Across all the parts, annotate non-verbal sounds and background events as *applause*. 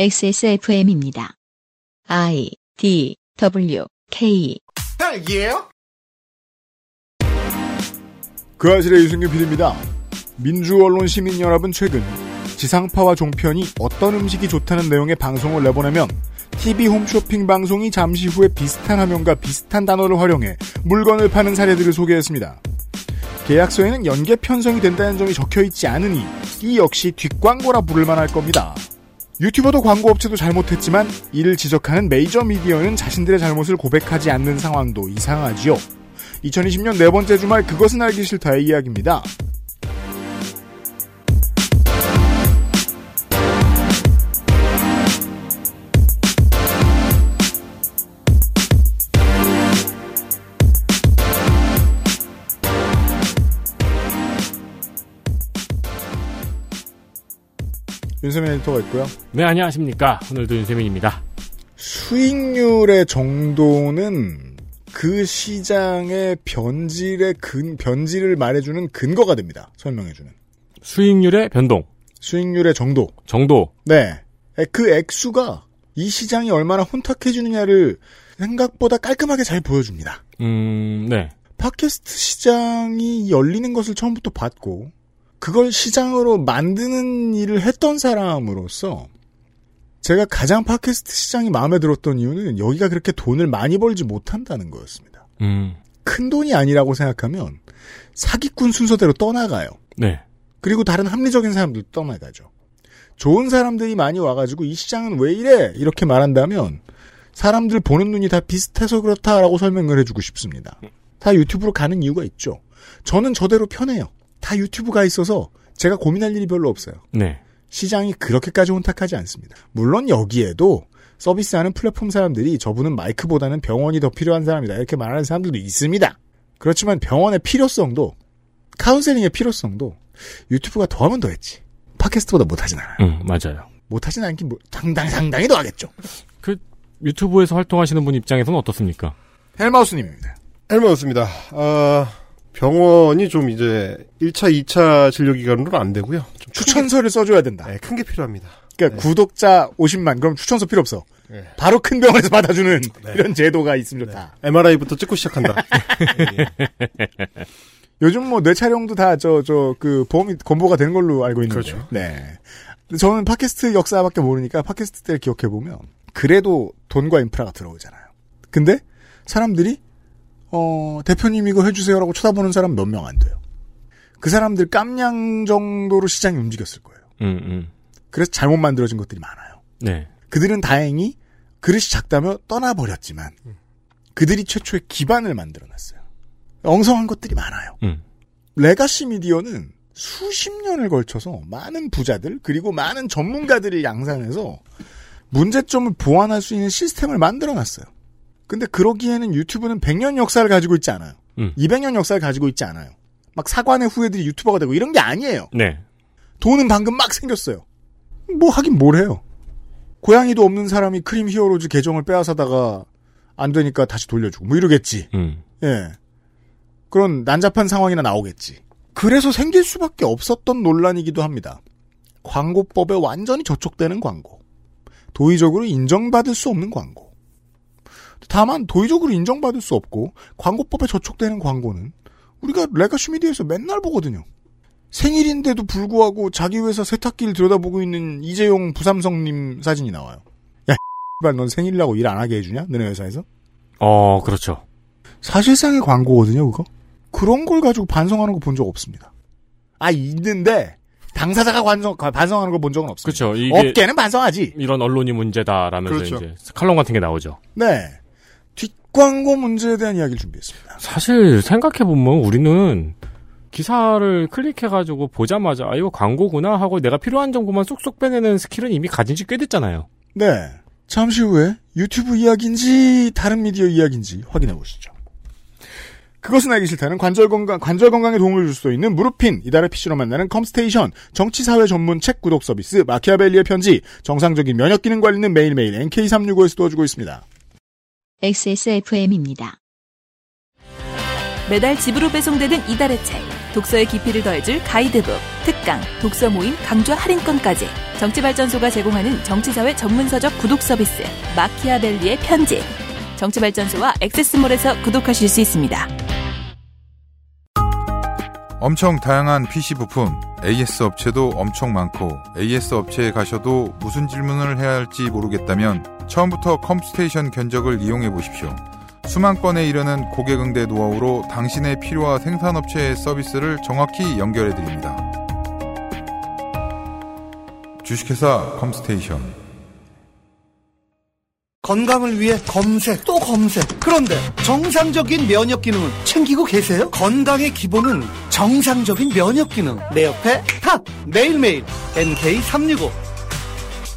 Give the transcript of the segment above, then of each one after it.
XSFM입니다. I D W K 딸기예요? 그 아실의 유승균 PD입니다. 민주언론 시민연합은 최근 지상파와 종편이 어떤 음식이 좋다는 내용의 방송을 내보내면 TV 홈쇼핑 방송이 잠시 후에 비슷한 화면과 비슷한 단어를 활용해 물건을 파는 사례들을 소개했습니다. 계약서에는 연계 편성이 된다는 점이 적혀 있지 않으니 이 역시 뒷광고라 부를 만할 겁니다. 유튜버도 광고 업체도 잘못했지만 이를 지적하는 메이저 미디어는 자신들의 잘못을 고백하지 않는 상황도 이상하지요. 2020년 네 번째 주말 그것은 알기 싫다의 이야기입니다. 윤세민 에디터가 있고요. 네, 안녕하십니까. 오늘도 윤세민입니다. 수익률의 정도는 그 시장의 변질의 근, 변질을 말해주는 근거가 됩니다. 설명해주는. 수익률의 변동. 수익률의 정도. 정도. 네. 그 액수가 이 시장이 얼마나 혼탁해지느냐를 생각보다 깔끔하게 잘 보여줍니다. 음, 네. 팟캐스트 시장이 열리는 것을 처음부터 봤고, 그걸 시장으로 만드는 일을 했던 사람으로서, 제가 가장 팟캐스트 시장이 마음에 들었던 이유는 여기가 그렇게 돈을 많이 벌지 못한다는 거였습니다. 음, 큰 돈이 아니라고 생각하면 사기꾼 순서대로 떠나가요. 네. 그리고 다른 합리적인 사람들 떠나가죠. 좋은 사람들이 많이 와가지고 이 시장은 왜 이래? 이렇게 말한다면 사람들 보는 눈이 다 비슷해서 그렇다라고 설명을 해주고 싶습니다. 다 유튜브로 가는 이유가 있죠. 저는 저대로 편해요. 다 유튜브가 있어서 제가 고민할 일이 별로 없어요. 네. 시장이 그렇게까지 혼탁하지 않습니다. 물론 여기에도 서비스하는 플랫폼 사람들이 저분은 마이크보다는 병원이 더 필요한 사람이다 이렇게 말하는 사람들도 있습니다. 그렇지만 병원의 필요성도 카운셀링의 필요성도 유튜브가 더하면 더했지. 팟캐스트보다 못하진 않아요. 음, 맞아요. 못하진 않긴 뭐, 상당히 상당히 더하겠죠. 유튜브에서 활동하시는 분 입장에서는 어떻습니까? 헬마우스님입니다. 헬마우스입니다. 아, 병원이 좀 이제 1차, 2차 진료 기간으로는 안 되고요. 좀 추천서를 써줘야 된다. 네, 큰 게 필요합니다. 그러니까 네. 구독자 50만 그럼 추천서 필요 없어. 네. 바로 큰 병원에서 받아주는 *laughs* 네. 이런 제도가 있으면 좋다. MRI부터 찍고 시작한다. *laughs* 요즘 뭐 뇌촬영도 다 저 저 그 보험이 건보가 되는 걸로 알고 있는데. 그렇죠. 네. 저는 팟캐스트 역사밖에 모르니까 팟캐스트 때를 기억해 보면 그래도 돈과 인프라가 들어오잖아요. 근데 사람들이 어 대표님 이거 해주세요라고 쳐다보는 사람 몇 명 안 돼요. 그 사람들 깜냥 정도로 시장이 움직였을 거예요. 음, 음. 그래서 잘못 만들어진 것들이 많아요. 네. 그들은 다행히 그릇이 작다며 떠나버렸지만 그들이 최초의 기반을 만들어놨어요. 엉성한 것들이 많아요. 음. 레가시 미디어는 수십 년을 걸쳐서 많은 부자들 그리고 많은 전문가들을 양산해서 문제점을 보완할 수 있는 시스템을 만들어놨어요. 근데 그러기에는 유튜브는 100년 역사를 가지고 있지 않아요. 음. 200년 역사를 가지고 있지 않아요. 막 사관의 후예들이 유튜버가 되고 이런 게 아니에요. 네. 돈은 방금 막 생겼어요. 뭐 하긴 뭘 해요. 고양이도 없는 사람이 크림 히어로즈 계정을 빼앗아다가 안 되니까 다시 돌려주고 뭐 이러겠지. 음. 예. 그런 난잡한 상황이나 나오겠지. 그래서 생길 수밖에 없었던 논란이기도 합니다. 광고법에 완전히 저촉되는 광고. 도의적으로 인정받을 수 없는 광고. 다만 도의적으로 인정받을 수 없고 광고법에 저촉되는 광고는 우리가 레가시 미디어에서 맨날 보거든요. 생일인데도 불구하고 자기 회사 세탁기를 들여다보고 있는 이재용 부삼성님 사진이 나와요. 야, *laughs* X발 넌 생일이라고 일 안 하게 해주냐? 너네 회사에서? 어, 그렇죠. 사실상의 광고거든요, 그거. 그런 걸 가지고 반성하는 거 본 적 없습니다. 아, 있는데, 당사자가 반성, 반성하는 걸 본 적은 없습니다. 그렇죠. 업계는 반성하지. 이런 언론이 문제다라면서 그렇죠. 이제 칼럼 같은 게 나오죠. 네. 뒷광고 문제에 대한 이야기를 준비했습니다. 사실 생각해보면 우리는 기사를 클릭해가지고 보자마자 아 이거 광고구나 하고 내가 필요한 정보만 쏙쏙 빼내는 스킬은 이미 가진 지 꽤 됐잖아요. 네. 잠시 후에 유튜브 이야기인지 다른 미디어 이야기인지 확인해 보시죠. 그것은 알기 싫다는 관절 건강, 관절 건강에 도움을 줄 수 있는 무릎핀, 이달의 PC로 만나는 컴스테이션, 정치사회 전문 책 구독 서비스, 마키아벨리의 편지, 정상적인 면역 기능 관리는 매일매일 NK365에서 도와주고 있습니다. XSFM입니다. 매달 집으로 배송되는 이달의 책 독서의 깊이를 더해줄 가이드북, 특강, 독서 모임, 강좌 할인권까지 정치발전소가 제공하는 정치사회 전문서적 구독 서비스 마키아벨리의 편집 정치발전소와 액세스몰에서 구독하실 수 있습니다. 엄청 다양한 PC 부품, AS 업체도 엄청 많고 AS 업체에 가셔도 무슨 질문을 해야 할지 모르겠다면 처음부터 컴스테이션 견적을 이용해 보십시오. 수만 건에 이르는 고객 응대 노하우로 당신의 필요와 생산업체의 서비스를 정확히 연결해 드립니다. 주식회사 컴스테이션 건강을 위해 검색 또 검색 그런데 정상적인 면역 기능은 챙기고 계세요? 건강의 기본은 정상적인 면역 기능 내 옆에 탑 매일매일 NK365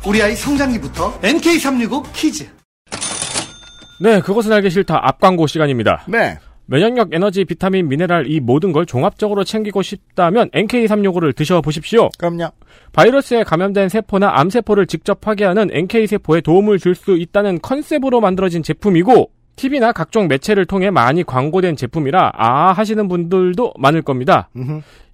우리 아이 성장기부터 NK365 키즈 네, 그것은 알기 싫다. 앞광고 시간입니다. 네. 면역력, 에너지, 비타민, 미네랄 이 모든 걸 종합적으로 챙기고 싶다면 NK365를 드셔보십시오. 그럼요. 바이러스에 감염된 세포나 암세포를 직접 파괴하는 NK세포에 도움을 줄 수 있다는 컨셉으로 만들어진 제품이고 TV나 각종 매체를 통해 많이 광고된 제품이라 아 하시는 분들도 많을 겁니다.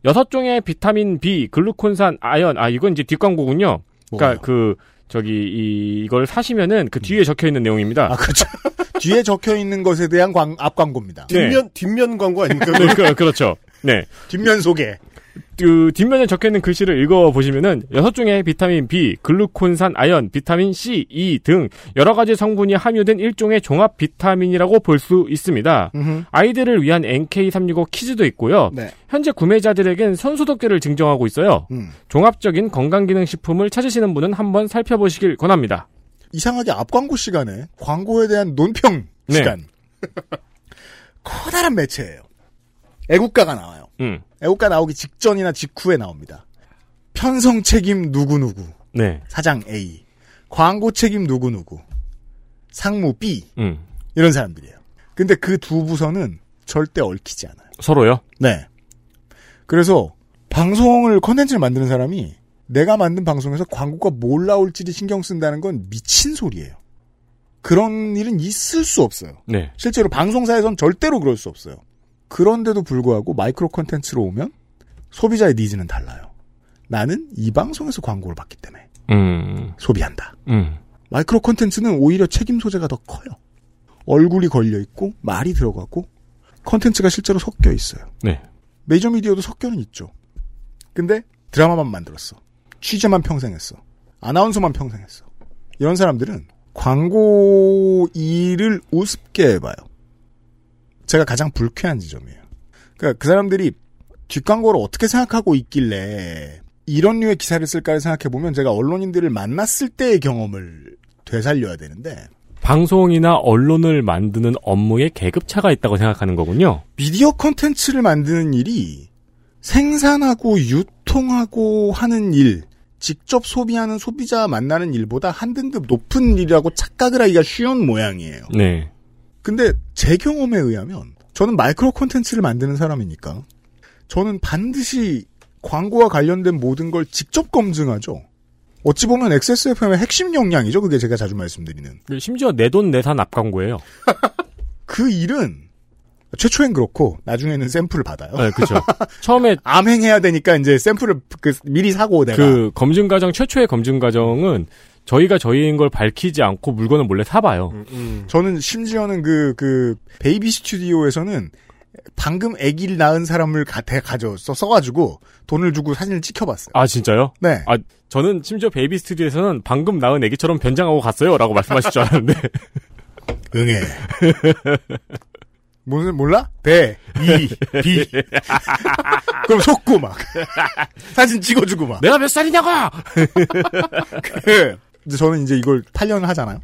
여섯 종의 비타민 B, 글루콘산, 아연, 아 이건 이제 뒷광고군요. 그러니까 뭐예요? 그 저기 이, 이걸 사시면은 그 뒤에 적혀 있는 내용입니다. 아, 그렇죠. *laughs* 뒤에 적혀 있는 것에 대한 광, 앞 광고입니다. 네. 뒷면 뒷면 광고 아닙니까? 네, 그, 그렇죠. 네. 뒷면 소개. 그 뒷면에 적혀 있는 글씨를 읽어 보시면은 여섯 종의 비타민 B, 글루콘산, 아연, 비타민 C, E 등 여러 가지 성분이 함유된 일종의 종합 비타민이라고 볼 수 있습니다. 음흠. 아이들을 위한 NK365 키즈도 있고요. 네. 현재 구매자들에겐 선수독계를 증정하고 있어요. 음. 종합적인 건강기능식품을 찾으시는 분은 한번 살펴보시길 권합니다. 이상하게 앞 광고 시간에 광고에 대한 논평 네. 시간. *laughs* 커다란 매체예요. 애국가가 나와요. 음. 애국가 나오기 직전이나 직후에 나옵니다. 편성 책임 누구누구. 네. 사장 A. 광고 책임 누구누구. 상무 B. 음. 이런 사람들이에요. 근데 그 두 부서는 절대 얽히지 않아요. 서로요? 네. 그래서 방송을 컨텐츠를 만드는 사람이 내가 만든 방송에서 광고가 뭘 나올지를 신경 쓴다는 건 미친 소리예요. 그런 일은 있을 수 없어요. 네. 실제로 방송사에선 절대로 그럴 수 없어요. 그런데도 불구하고 마이크로 컨텐츠로 오면 소비자의 needs는 달라요. 나는 이 방송에서 광고를 받기 때문에 음. 소비한다. 음. 마이크로 컨텐츠는 오히려 책임 소재가 더 커요. 얼굴이 걸려 있고 말이 들어가고 컨텐츠가 실제로 섞여 있어요. 네. 메이저 미디어도 섞여는 있죠. 근데 드라마만 만들었어. 취재만 평생 했어. 아나운서만 평생 했어. 이런 사람들은 광고 일을 우습게 해봐요. 제가 가장 불쾌한 지점이에요. 그러니까 그 사람들이 뒷광고를 어떻게 생각하고 있길래 이런 류의 기사를 쓸까를 생각해 보면 제가 언론인들을 만났을 때의 경험을 되살려야 되는데 방송이나 언론을 만드는 업무에 계급차가 있다고 생각하는 거군요. 미디어 컨텐츠를 만드는 일이 생산하고 유통하고 하는 일, 직접 소비하는 소비자 만나는 일보다 한 등급 높은 일이라고 착각을 하기가 쉬운 모양이에요. 네. 근데 제 경험에 의하면 저는 마이크로 콘텐츠를 만드는 사람이니까 저는 반드시 광고와 관련된 모든 걸 직접 검증하죠. 어찌 보면 XSFM의 핵심 역량이죠. 그게 제가 자주 말씀드리는. 심지어 내 돈 내산 앞광고예요. *laughs* 그 일은 최초엔 그렇고 나중에는 샘플을 받아요. 네, 그렇죠. *laughs* 처음에 암행해야 되니까 이제 샘플을 그 미리 사고 내가 그 검증 과정 최초의 검증 과정은 저희가 저희인 걸 밝히지 않고 물건을 몰래 사봐요. 음. 저는 심지어는 그, 그, 베이비 스튜디오에서는 방금 아기를 낳은 사람을 가, 대, 가져, 써, 써가지고 돈을 주고 사진을 찍혀봤어요. 아 진짜요? 네. 아 저는 심지어 베이비 스튜디오에서는 방금 낳은 애기처럼 변장하고 갔어요 라고 말씀하실 줄 알았는데 *laughs* 응애. 무슨, 몰라? 대, 이, 비. 그럼 속고 막. 사진 찍어주고 막. 내가 몇 살이냐고! *laughs* 그, 이제 저는 이제 이걸 8년을 하잖아요.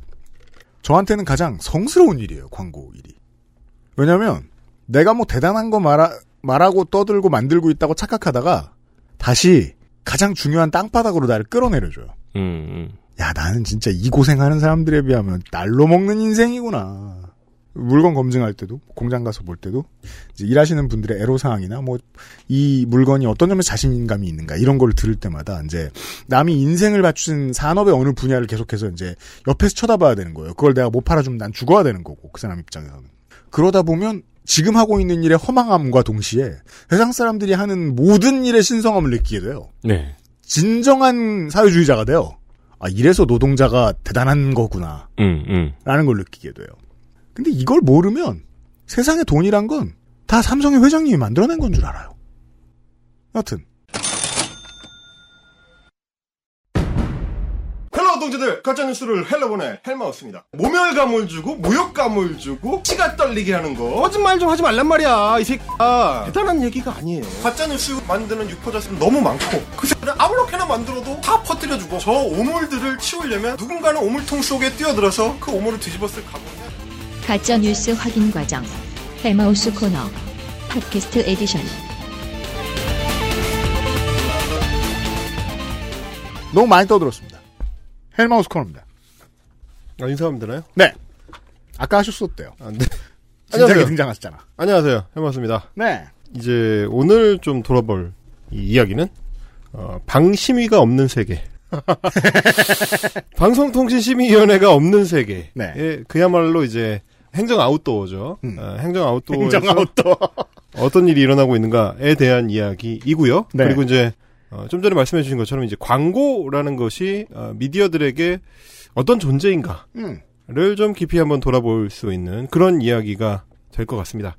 저한테는 가장 성스러운 일이에요, 광고 일이. 왜냐면, 내가 뭐 대단한 거 말하, 말하고 떠들고 만들고 있다고 착각하다가, 다시 가장 중요한 땅바닥으로 나를 끌어내려줘요. 음, 야, 나는 진짜 이 고생하는 사람들에 비하면 날로 먹는 인생이구나. 물건 검증할 때도, 공장 가서 볼 때도, 이제 일하시는 분들의 애로 사항이나 뭐, 이 물건이 어떤 점에서 자신감이 있는가, 이런 걸 들을 때마다 이제, 남이 인생을 바친 산업의 어느 분야를 계속해서 이제, 옆에서 쳐다봐야 되는 거예요. 그걸 내가 못 팔아주면 난 죽어야 되는 거고, 그 사람 입장에서는. 그러다 보면, 지금 하고 있는 일의 허망함과 동시에 세상 사람들이 하는 모든 일의 신성함을 느끼게 돼요. 네. 진정한 사회주의자가 돼요. 아, 이래서 노동자가 대단한 거구나. 음, 음. 라는 걸 느끼게 돼요. 근데 이걸 모르면 세상에 돈이란 건 다 삼성의 회장님이 만들어낸 건 줄 알아요. 여튼. 헬로 동지들 가짜뉴스를 hell로 보내 헬마우스입니다. 모멸감을 주고 모욕감을 주고 치가 떨리게 하는 거. 거짓말 좀 하지 말란 말이야 이 새끼야 대단한 얘기가 아니에요. 가짜뉴스 만드는 유포자 수는 너무 많고 그 새끼는 아무렇게나 만들어도 다 퍼뜨려주고 저 오물들을 치우려면 누군가는 오물통 속에 뛰어들어서 그 오물을 뒤집어써야 돼요. 가짜 뉴스 확인 과정. 헬마우스 코너. 팟캐스트 에디션. 너무 많이 떠들었습니다. 헬마우스 코너입니다. 아, 인사하면 되나요? 네. 아까 하셨었대요. 아, 네. 진작에 안녕하세요. 등장하셨잖아. 안녕하세요 헬마우스입니다 네. 이제 오늘 좀 돌아볼 이 이야기는 어, 방심위가 없는 세계. *laughs* 방송통신심의위원회가 없는 세계. 네. 예, 그야말로 이제 행정 아웃도어죠. 음. 어, 행정 아웃도어에서 등장아웃도. *laughs* 어떤 일이 일어나고 있는가에 대한 이야기이고요. 네. 그리고 이제 어, 좀 전에 말씀해 주신 것처럼 이제 광고라는 것이 어, 미디어들에게 어떤 존재인가를 음. 좀 깊이 한번 돌아볼 수 있는 그런 이야기가 될 것 같습니다.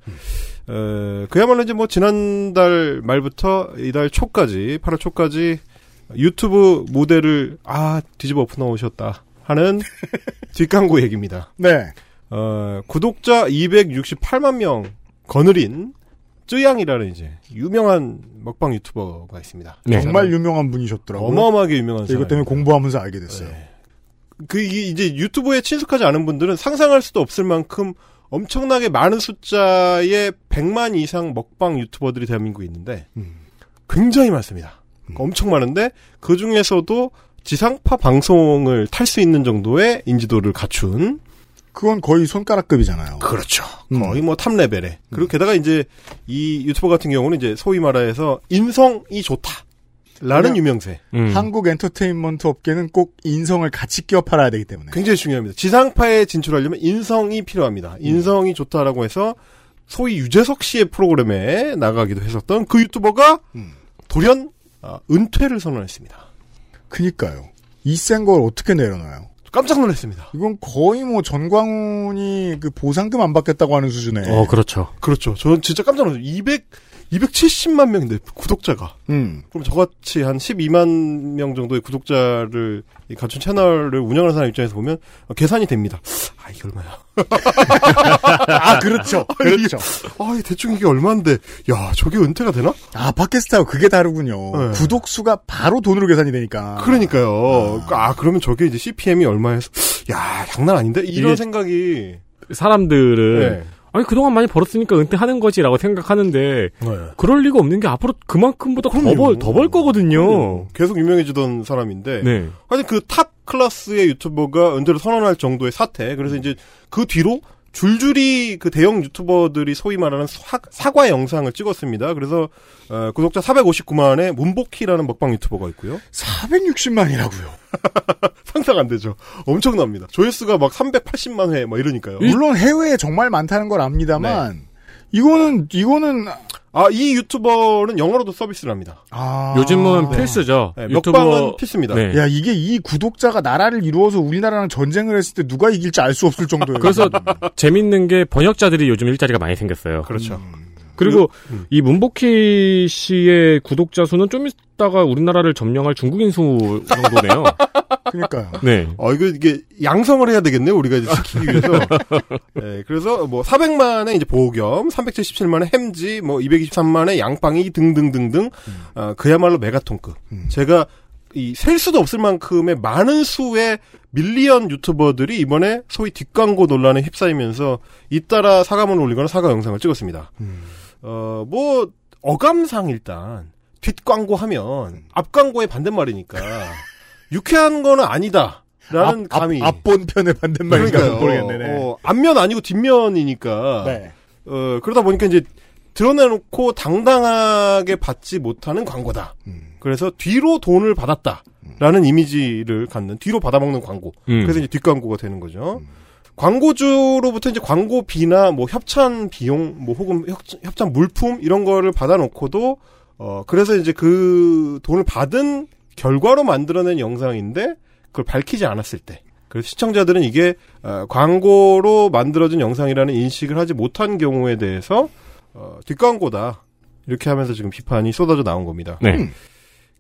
어, 그야말로 이제 뭐 지난달 말부터 이달 초까지 8월 초까지 유튜브 모델을 아 뒤집어 엎어 놓으셨다 하는 *laughs* 뒷광고 얘기입니다. 네. 어, 구독자 268만 명 거느린 쯔양이라는 이제 유명한 먹방 유튜버가 있습니다. 네. 정말 유명한 분이셨더라고요. 어마어마하게 유명한 사람. 이것 때문에 공부하면서 알게 됐어요. 네. 그 이제 유튜브에 친숙하지 않은 분들은 상상할 수도 없을 만큼 엄청나게 많은 숫자의 100만 이상 먹방 유튜버들이 대한민국에 있는데 음. 굉장히 많습니다. 엄청 많은데 그 중에서도 지상파 방송을 탈 수 있는 정도의 인지도를 갖춘 그건 거의 손가락급이잖아요. 그렇죠. 음. 거의 뭐탑 레벨에. 그리고 게다가 이제 이 유튜버 같은 경우는 이제 소위 말해서 인성이 좋다. 라는 유명세. 음. 한국 엔터테인먼트 업계는 꼭 인성을 같이 끼워 팔아야 되기 때문에. 굉장히 중요합니다. 지상파에 진출하려면 인성이 필요합니다. 인성이 좋다라고 해서 소위 유재석 씨의 프로그램에 나가기도 했었던 그 유튜버가 음. 돌연 아, 은퇴를 선언했습니다. 그니까요. 이 센 걸 어떻게 내려놔요? 깜짝 놀랐습니다. 이건 거의 뭐 전광훈이 그 보상금 안 받겠다고 하는 수준에. 어, 그렇죠. 그렇죠. 저는 진짜 깜짝 놀랐어요. 200, 270만 명인데 구독자가. 음. 그럼 저같이 한 12만 명 정도의 구독자를 이 갖춘 채널을 운영하는 사람 입장에서 보면 어, 계산이 됩니다. 아 이게 얼마야? *laughs* 아, 그렇죠. 그렇죠. 아, 이 대충 이게 얼마인데? 야, 저게 은퇴가 되나? 아, 팟캐스트하고 그게 다르군요. 네. 구독 수가 바로 돈으로 계산이 되니까. 그러니까요. 아, 그러면 저게 이제 CPM이 얼마에서, 야, 장난 아닌데? 이런 생각이. 사람들은 네. 아니 그동안 많이 벌었으니까 은퇴하는 거지라고 생각하는데 네. 그럴 리가 없는 게 앞으로 그만큼보다 더 그럼요. 벌, 더 벌 거거든요. 계속 유명해지던 사람인데. 네. 하여튼 그 탑 클래스의 유튜버가 은퇴를 선언할 정도의 사태. 그래서 이제 그 뒤로 줄줄이 그 대형 유튜버들이 소위 말하는 사, 사과 영상을 찍었습니다. 그래서 어, 구독자 459만의 문복희라는 먹방 유튜버가 있고요. 460만이라고요. *laughs* 상상 안 되죠. 엄청납니다. 조회수가 막 380만 회, 막 이러니까요. 물론 해외에 정말 많다는 걸 압니다만 이거는 이거는 아, 이 유튜버는 영어로도 서비스를 합니다. 아 요즘은 네. 필수죠. 네, 유튜버 먹방은 필수입니다. 네. 야 이게 이 구독자가 나라를 이루어서 우리나라랑 전쟁을 했을 때 누가 이길지 알 수 없을 정도예요. 그래서 재밌는 게 번역자들이 요즘 일자리가 많이 생겼어요. 그렇죠. 그리고 음. 이 문복희 씨의 구독자 수는 좀 있다가 우리나라를 점령할 중국인 수 정도네요. *laughs* 그러니까요. 네. 어, 이거, 이게, 양성을 해야 되겠네요, 우리가 이제 시키기 위해서. *laughs* 네, 그래서 뭐, 400만의 이제 보겸, 377만의 햄지, 뭐, 223만의 양빵이 등등등등, 아, 그야말로 메가톤급. 음. 제가, 이, 셀 수도 없을 만큼의 많은 수의 밀리언 유튜버들이 이번에 소위 뒷광고 논란에 휩싸이면서 잇따라 사과문을 올리거나 사과 영상을 찍었습니다. 음. 어, 뭐, 어감상 일단, 뒷광고 하면, 앞광고의 반대말이니까, 유쾌한 거는 아니다. 라는 앞, 감이. 앞, 본 편의 반대말인가. 모르겠네. 네. 어, 앞면 아니고 뒷면이니까. 네. 어, 그러다 보니까 이제 드러내놓고 당당하게 받지 못하는 광고다. 음. 그래서 뒤로 돈을 받았다. 라는 이미지를 갖는 뒤로 받아먹는 광고. 음. 그래서 이제 뒷광고가 되는 거죠. 광고주로부터 이제 광고비나 뭐 협찬 비용, 뭐 혹은 협, 협찬 물품 이런 거를 받아놓고도 어 그래서 이제 그 돈을 받은 결과로 만들어낸 영상인데 그걸 밝히지 않았을 때. 그래서 시청자들은 이게 어, 광고로 만들어진 영상이라는 인식을 하지 못한 경우에 대해서 어, 뒷광고다 이렇게 하면서 지금 비판이 쏟아져 나온 겁니다. 네.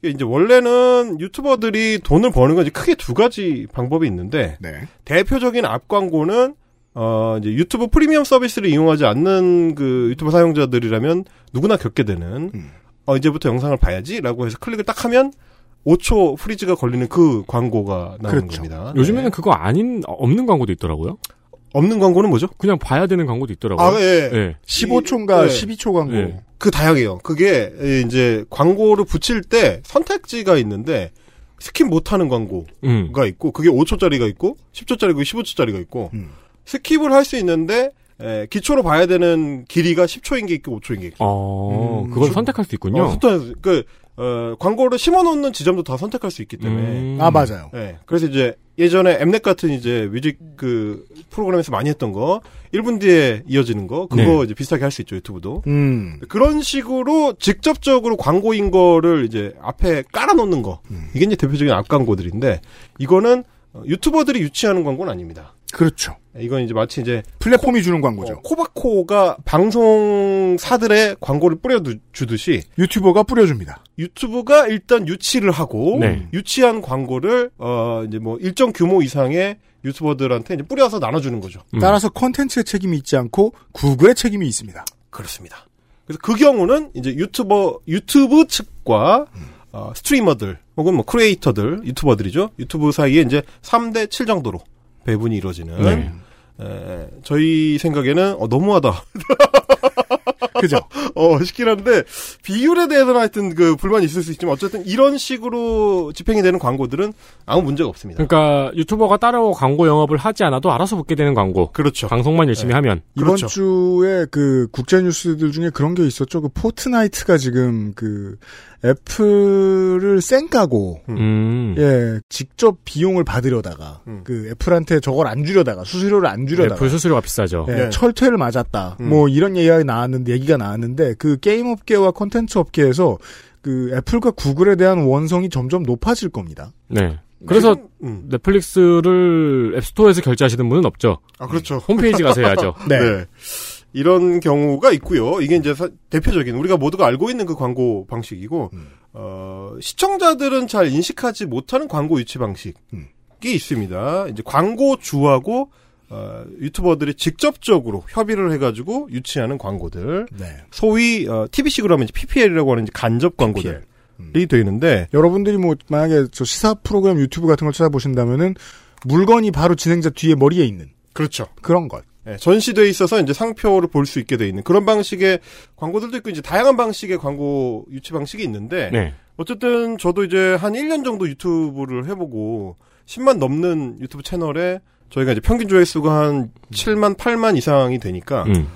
이제 원래는 유튜버들이 돈을 버는 건 이제 크게 두 가지 방법이 있는데 네. 대표적인 앞 광고는 어 이제 유튜브 프리미엄 서비스를 이용하지 않는 그 유튜브 사용자들이라면 누구나 겪게 되는 음. 어 이제부터 영상을 봐야지라고 해서 클릭을 딱 하면 5초 freeze가 걸리는 그 광고가 나오는 그렇죠. 겁니다. 요즘에는 네. 그거 아닌 없는 광고도 있더라고요. 없는 광고는 뭐죠? 그냥 봐야 되는 광고도 있더라고요. 아, 예. 예. 15초인가 네. 12초 광고. 네. 그 다양해요. 그게 이제 광고를 붙일 때 선택지가 있는데 스킵 못하는 광고가 음. 있고 그게 5초짜리가 있고 10초짜리고 15초짜리가 있고 음. 스킵을 할 수 있는데 에, 기초로 봐야 되는 길이가 10초인 게 있고 5초인 게 있고 어, 음, 그걸 주- 선택할 수 있군요. 어, 선택- 그 어, 광고를 심어놓는 지점도 다 선택할 수 있기 때문에 음. 아 맞아요. 예, 그래서 이제 예전에 엠넷 같은 이제 뮤직 그 프로그램에서 많이 했던 거 1분 뒤에 이어지는 거 그거 네. 이제 비슷하게 할 수 있죠 유튜브도 음. 그런 식으로 직접적으로 광고인 거를 이제 앞에 깔아놓는 거 음. 이게 이제 대표적인 앞 광고들인데 이거는 어, 유튜버들이 유치하는 광고는 아닙니다. 그렇죠. 이건 이제 마치 이제 플랫폼이 주는 광고죠. 어, 코바코가 방송사들의 광고를 뿌려주듯이 유튜버가 뿌려줍니다. 유튜브가 일단 유치를 하고 네. 유치한 광고를 어 이제 뭐 일정 규모 이상의 유튜버들한테 이제 뿌려서 나눠주는 거죠. 음. 따라서 컨텐츠의 책임이 있지 않고 구글의 책임이 있습니다. 그렇습니다. 그래서 그 경우는 이제 유튜버 유튜브 측과 어, 스트리머들 혹은 뭐 크리에이터들 유튜버들이죠. 유튜브 사이에 이제 3대 7 정도로 배분이 이루어지는 네. 에, 저희 생각에는 어, 너무하다. *laughs* 그죠? *laughs* 어, 싶긴 한데, 비율에 대해서는 하여튼 그 불만이 있을 수 있지만, 어쨌든 이런 식으로 집행이 되는 광고들은 아무 문제가 없습니다. 그러니까 유튜버가 따로 광고 영업을 하지 않아도 알아서 붙게 되는 광고. 그렇죠. 방송만 열심히 네. 하면. 이번 그렇죠. 주에 그 국제 뉴스들 중에 그런 게 있었죠. 그 포트나이트가 지금 그 애플을 쌩까고 음. 예 직접 비용을 받으려다가 음. 그 애플한테 저걸 안 주려다가 수수료를 안 주려다가 애플 수수료가 비싸죠. 예, 네. 철퇴를 맞았다. 음. 뭐 이런 얘기가 나왔는데 얘기가 나왔는데 그 게임 업계와 콘텐츠 업계에서 그 애플과 구글에 대한 원성이 점점 높아질 겁니다. 네. 그래서 음. 넷플릭스를 앱스토어에서 결제하시는 분은 없죠. 아, 그렇죠. 홈페이지 가서 해야죠. *laughs* 네. 이런 경우가 있고요. 이게 이제 사- 대표적인 우리가 모두가 알고 있는 그 광고 방식이고 음. 어, 시청자들은 잘 인식하지 못하는 광고 유치 방식이 음. 있습니다. 이제 광고주하고 어, 유튜버들이 직접적으로 협의를 해가지고 유치하는 광고들, 네. 소위 어, TV식으로 하면 이제 PPL이라고 하는 간접 광고들이 되는데 여러분들이 뭐 만약에 저 시사 프로그램 유튜브 같은 걸 찾아보신다면은 물건이 바로 진행자 뒤에 머리에 있는 그렇죠. 그런 것. 예, 전시돼 있어서 이제 상표를 볼 수 있게 돼 있는 그런 방식의 광고들도 있고 이제 다양한 방식의 광고 유치 방식이 있는데 네. 어쨌든 저도 이제 한 1년 정도 유튜브를 해보고 10만 넘는 유튜브 채널에 저희가 이제 평균 조회수가 한 7만 8만 이상이 되니까 음.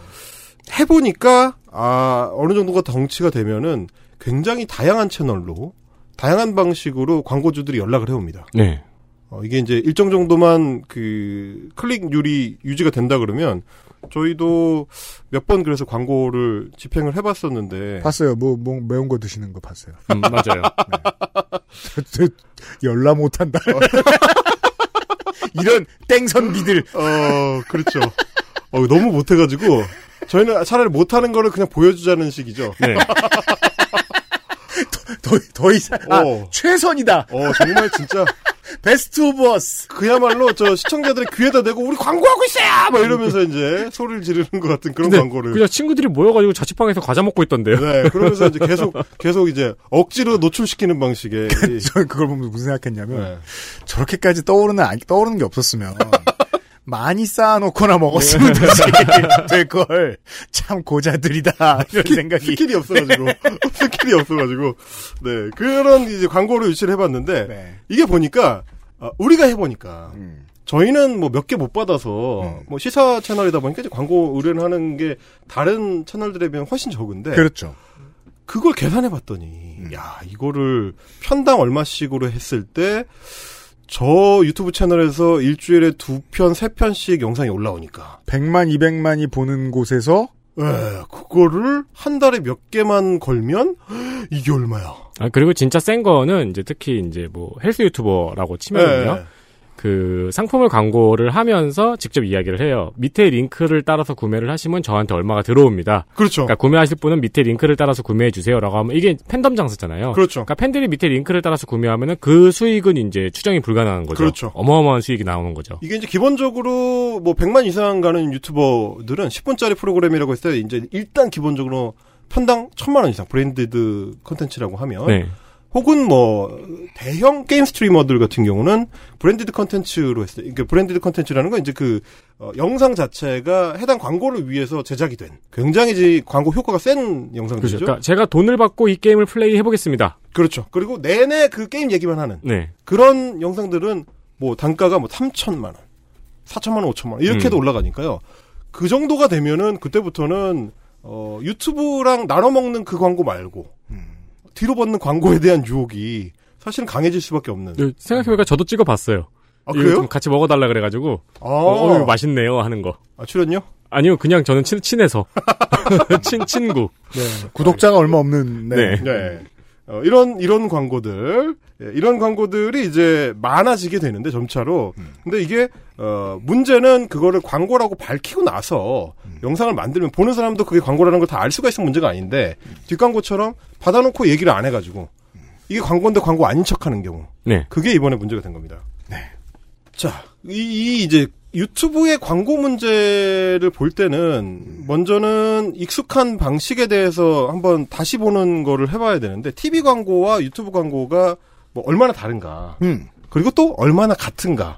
해보니까 아 어느 정도가 덩치가 되면은 굉장히 다양한 채널로 다양한 방식으로 광고주들이 연락을 해옵니다. 네. 어, 이게 이제 일정 정도만 그 클릭률이 유지가 된다 그러면 저희도 몇 번 그래서 광고를 집행을 해봤었는데 봤어요. 뭐, 뭐 매운 거 드시는 거 봤어요. 음, 맞아요. *laughs* 열라 못한다. *laughs* 이런 땡선비들. 어 그렇죠. 어, 너무 못해가지고 저희는 차라리 못하는 거를 그냥 보여주자는 식이죠. 네. *laughs* 더, 더 이상, 아, 어. 최선이다. 어 정말 진짜 best of us. 그야말로 저 시청자들의 귀에다 대고 우리 광고하고 있어요! 막 이러면서 이제 소리를 지르는 것 같은 그런 광고를. 그냥 친구들이 모여가지고 자취방에서 과자 먹고 있던데요. 네, 그러면서 이제 계속, 계속 이제 억지로 노출시키는 방식의. 이- 저는 그걸 보면서 무슨 생각했냐면, 네. 저렇게까지 떠오르는, 떠오르는 게 없었으면, *laughs* 많이 쌓아놓거나 먹었으면 되지. *laughs* 될걸. 참 고자들이다. 이런 생각이. 스킬이 없어가지고. *laughs* *laughs* 스킬이 없어가지고. 네. 그런 이제 광고를 유치를 해봤는데, 네. 이게 보니까, 아, 우리가 해보니까, 음. 저희는 뭐 몇 개 못 받아서, 음. 뭐 시사 채널이다 보니까 이제 광고 의뢰를 하는 게 다른 채널들에 비하면 훨씬 적은데, 그렇죠. 그걸 계산해봤더니, 음. 야, 이거를 편당 얼마씩으로 했을 때, 저 유튜브 채널에서 일주일에 두 편, 세 편씩 영상이 올라오니까. 100만, 200만이 보는 곳에서 예, 그거를 한 달에 몇 개만 걸면 이게 얼마야? 아, 그리고 진짜 센 거는 이제 특히 이제 뭐 헬스 유튜버라고 치면요. 예. 그 상품을 광고를 하면서 직접 이야기를 해요. 밑에 링크를 따라서 구매를 하시면 저한테 얼마가 들어옵니다. 그렇죠. 그러니까 구매하실 분은 밑에 링크를 따라서 구매해 주세요라고 하면 이게 팬덤 장사잖아요. 그렇죠. 그러니까 팬들이 밑에 링크를 따라서 구매하면은 그 수익은 이제 추정이 불가능한 거죠. 그렇죠. 어마어마한 수익이 나오는 거죠. 이게 이제 기본적으로 뭐 100만 이상 가는 유튜버들은 10분짜리 프로그램이라고 했을 때 이제 일단 기본적으로 편당 1000만 원 이상 branded 컨텐츠라고 하면 네. 혹은 뭐 대형 게임 스트리머들 같은 경우는 branded 컨텐츠로 때 그러니까 branded 컨텐츠라는 건 이제 그 어, 영상 자체가 해당 광고를 위해서 제작이 된 굉장히 이제 광고 효과가 센 영상들이죠. 그렇죠. 그러니까 제가 돈을 받고 이 게임을 플레이 해보겠습니다. 그렇죠. 그리고 내내 그 게임 얘기만 하는 네. 그런 영상들은 뭐 단가가 뭐 3천만 원, 4천만 원, 5천만 원 이렇게도 음. 올라가니까요. 그 정도가 되면은 그때부터는 어 유튜브랑 나눠 먹는 그 광고 말고 뒤로 받는 광고에 대한 유혹이 사실은 강해질 수밖에 없는. 네, 생각해보니까 저도 찍어봤어요. 아 이거 그래요? 좀 같이 먹어달라 그래가지고 아, 어, 이거 맛있네요 하는 거. 아 출연요? 아니요, 그냥 저는 친, 친해서. *laughs* 친, 친구. 구독자가 얼마 없는 네. 네. 네. 어, 이런 이런 광고들 예, 이런 광고들이 이제 많아지게 되는데 점차로 근데 이게 어 문제는 그거를 광고라고 밝히고 나서 영상을 만들면 보는 사람도 그게 광고라는 걸 다 알 수가 있으면 문제가 아닌데 뒷광고처럼 받아놓고 얘기를 안 해가지고 이게 광고인데 광고 아닌 척하는 경우 네. 그게 이번에 문제가 된 겁니다. 자, 이, 이 이제 유튜브의 광고 문제를 볼 때는 먼저는 익숙한 방식에 대해서 한번 다시 보는 거를 해봐야 되는데 TV 광고와 유튜브 광고가 뭐 얼마나 다른가 음. 그리고 또 얼마나 같은가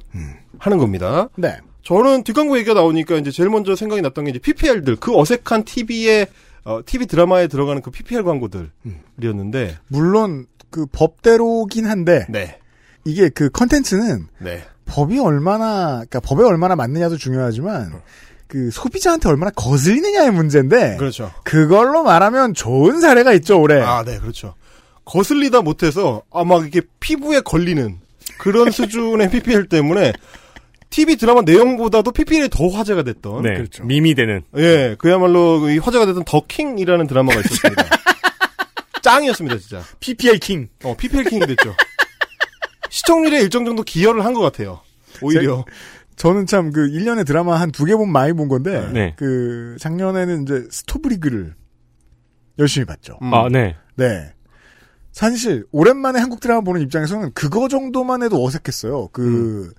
하는 겁니다. 네. 저는 뒷광고 얘기가 나오니까 이제 제일 먼저 생각이 났던 게 이제 PPL들 그 어색한 TV에 어, TV 드라마에 들어가는 그 PPL 광고들이었는데 물론 그 법대로긴 한데 네, 이게 그 컨텐츠는 네, 법이 얼마나 그러니까 법에 얼마나 맞느냐도 중요하지만 그 소비자한테 얼마나 거슬리느냐의 문제인데 그렇죠. 그걸로 말하면 좋은 사례가 있죠 올해. 아, 네, 그렇죠. 거슬리다 못해서 아마 이렇게 피부에 걸리는 그런 *laughs* 수준의 PPL 때문에 TV 드라마 내용보다도 PPL이 더 화제가 됐던 네. 그렇죠. 밈이 되는. 예, 그야말로 이 화제가 됐던 더킹이라는 드라마가 있었습니다. *laughs* 짱이었습니다, 진짜. PPL 킹. 어, PPL 킹이 됐죠. 시청률에 일정 정도 기여를 한 것 같아요. 오히려. 저는 참 그 1년에 드라마 한 두개 보면 많이 본 건데 네. 그 작년에는 이제 스토브리그를 열심히 봤죠. 음. 아, 네. 네. 사실 오랜만에 한국 드라마 보는 입장에서는 그거 정도만 해도 어색했어요. 그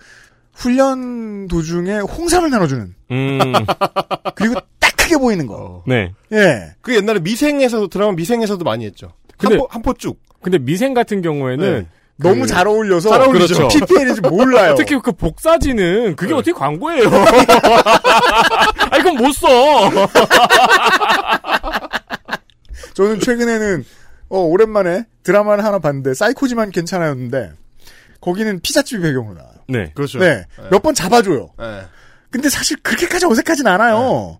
훈련 도중에 홍삼을 나눠주는 음, *laughs* 그리고 딱 크게 보이는 거. 어. 네. 예. 그 옛날에 미생에서도 드라마 미생에서도 많이 했죠. 근데- 한포 한포 쭉. 근데 미생 같은 경우에는 네. 너무 그- 잘 어울려서 잘 어울리죠. 그렇죠. PPL인지 몰라요. 특히 그 복사지는 그게 네. 어떻게 광고예요? *laughs* 아, 이건 못 써. *laughs* 저는 최근에는 어, 오랜만에 드라마를 하나 봤는데 사이코지만 괜찮았는데 거기는 피자집 배경으로 나와요. 네. 그렇죠. 네. 몇번 잡아줘요. 네. 근데 사실 그렇게까지 어색하진 않아요.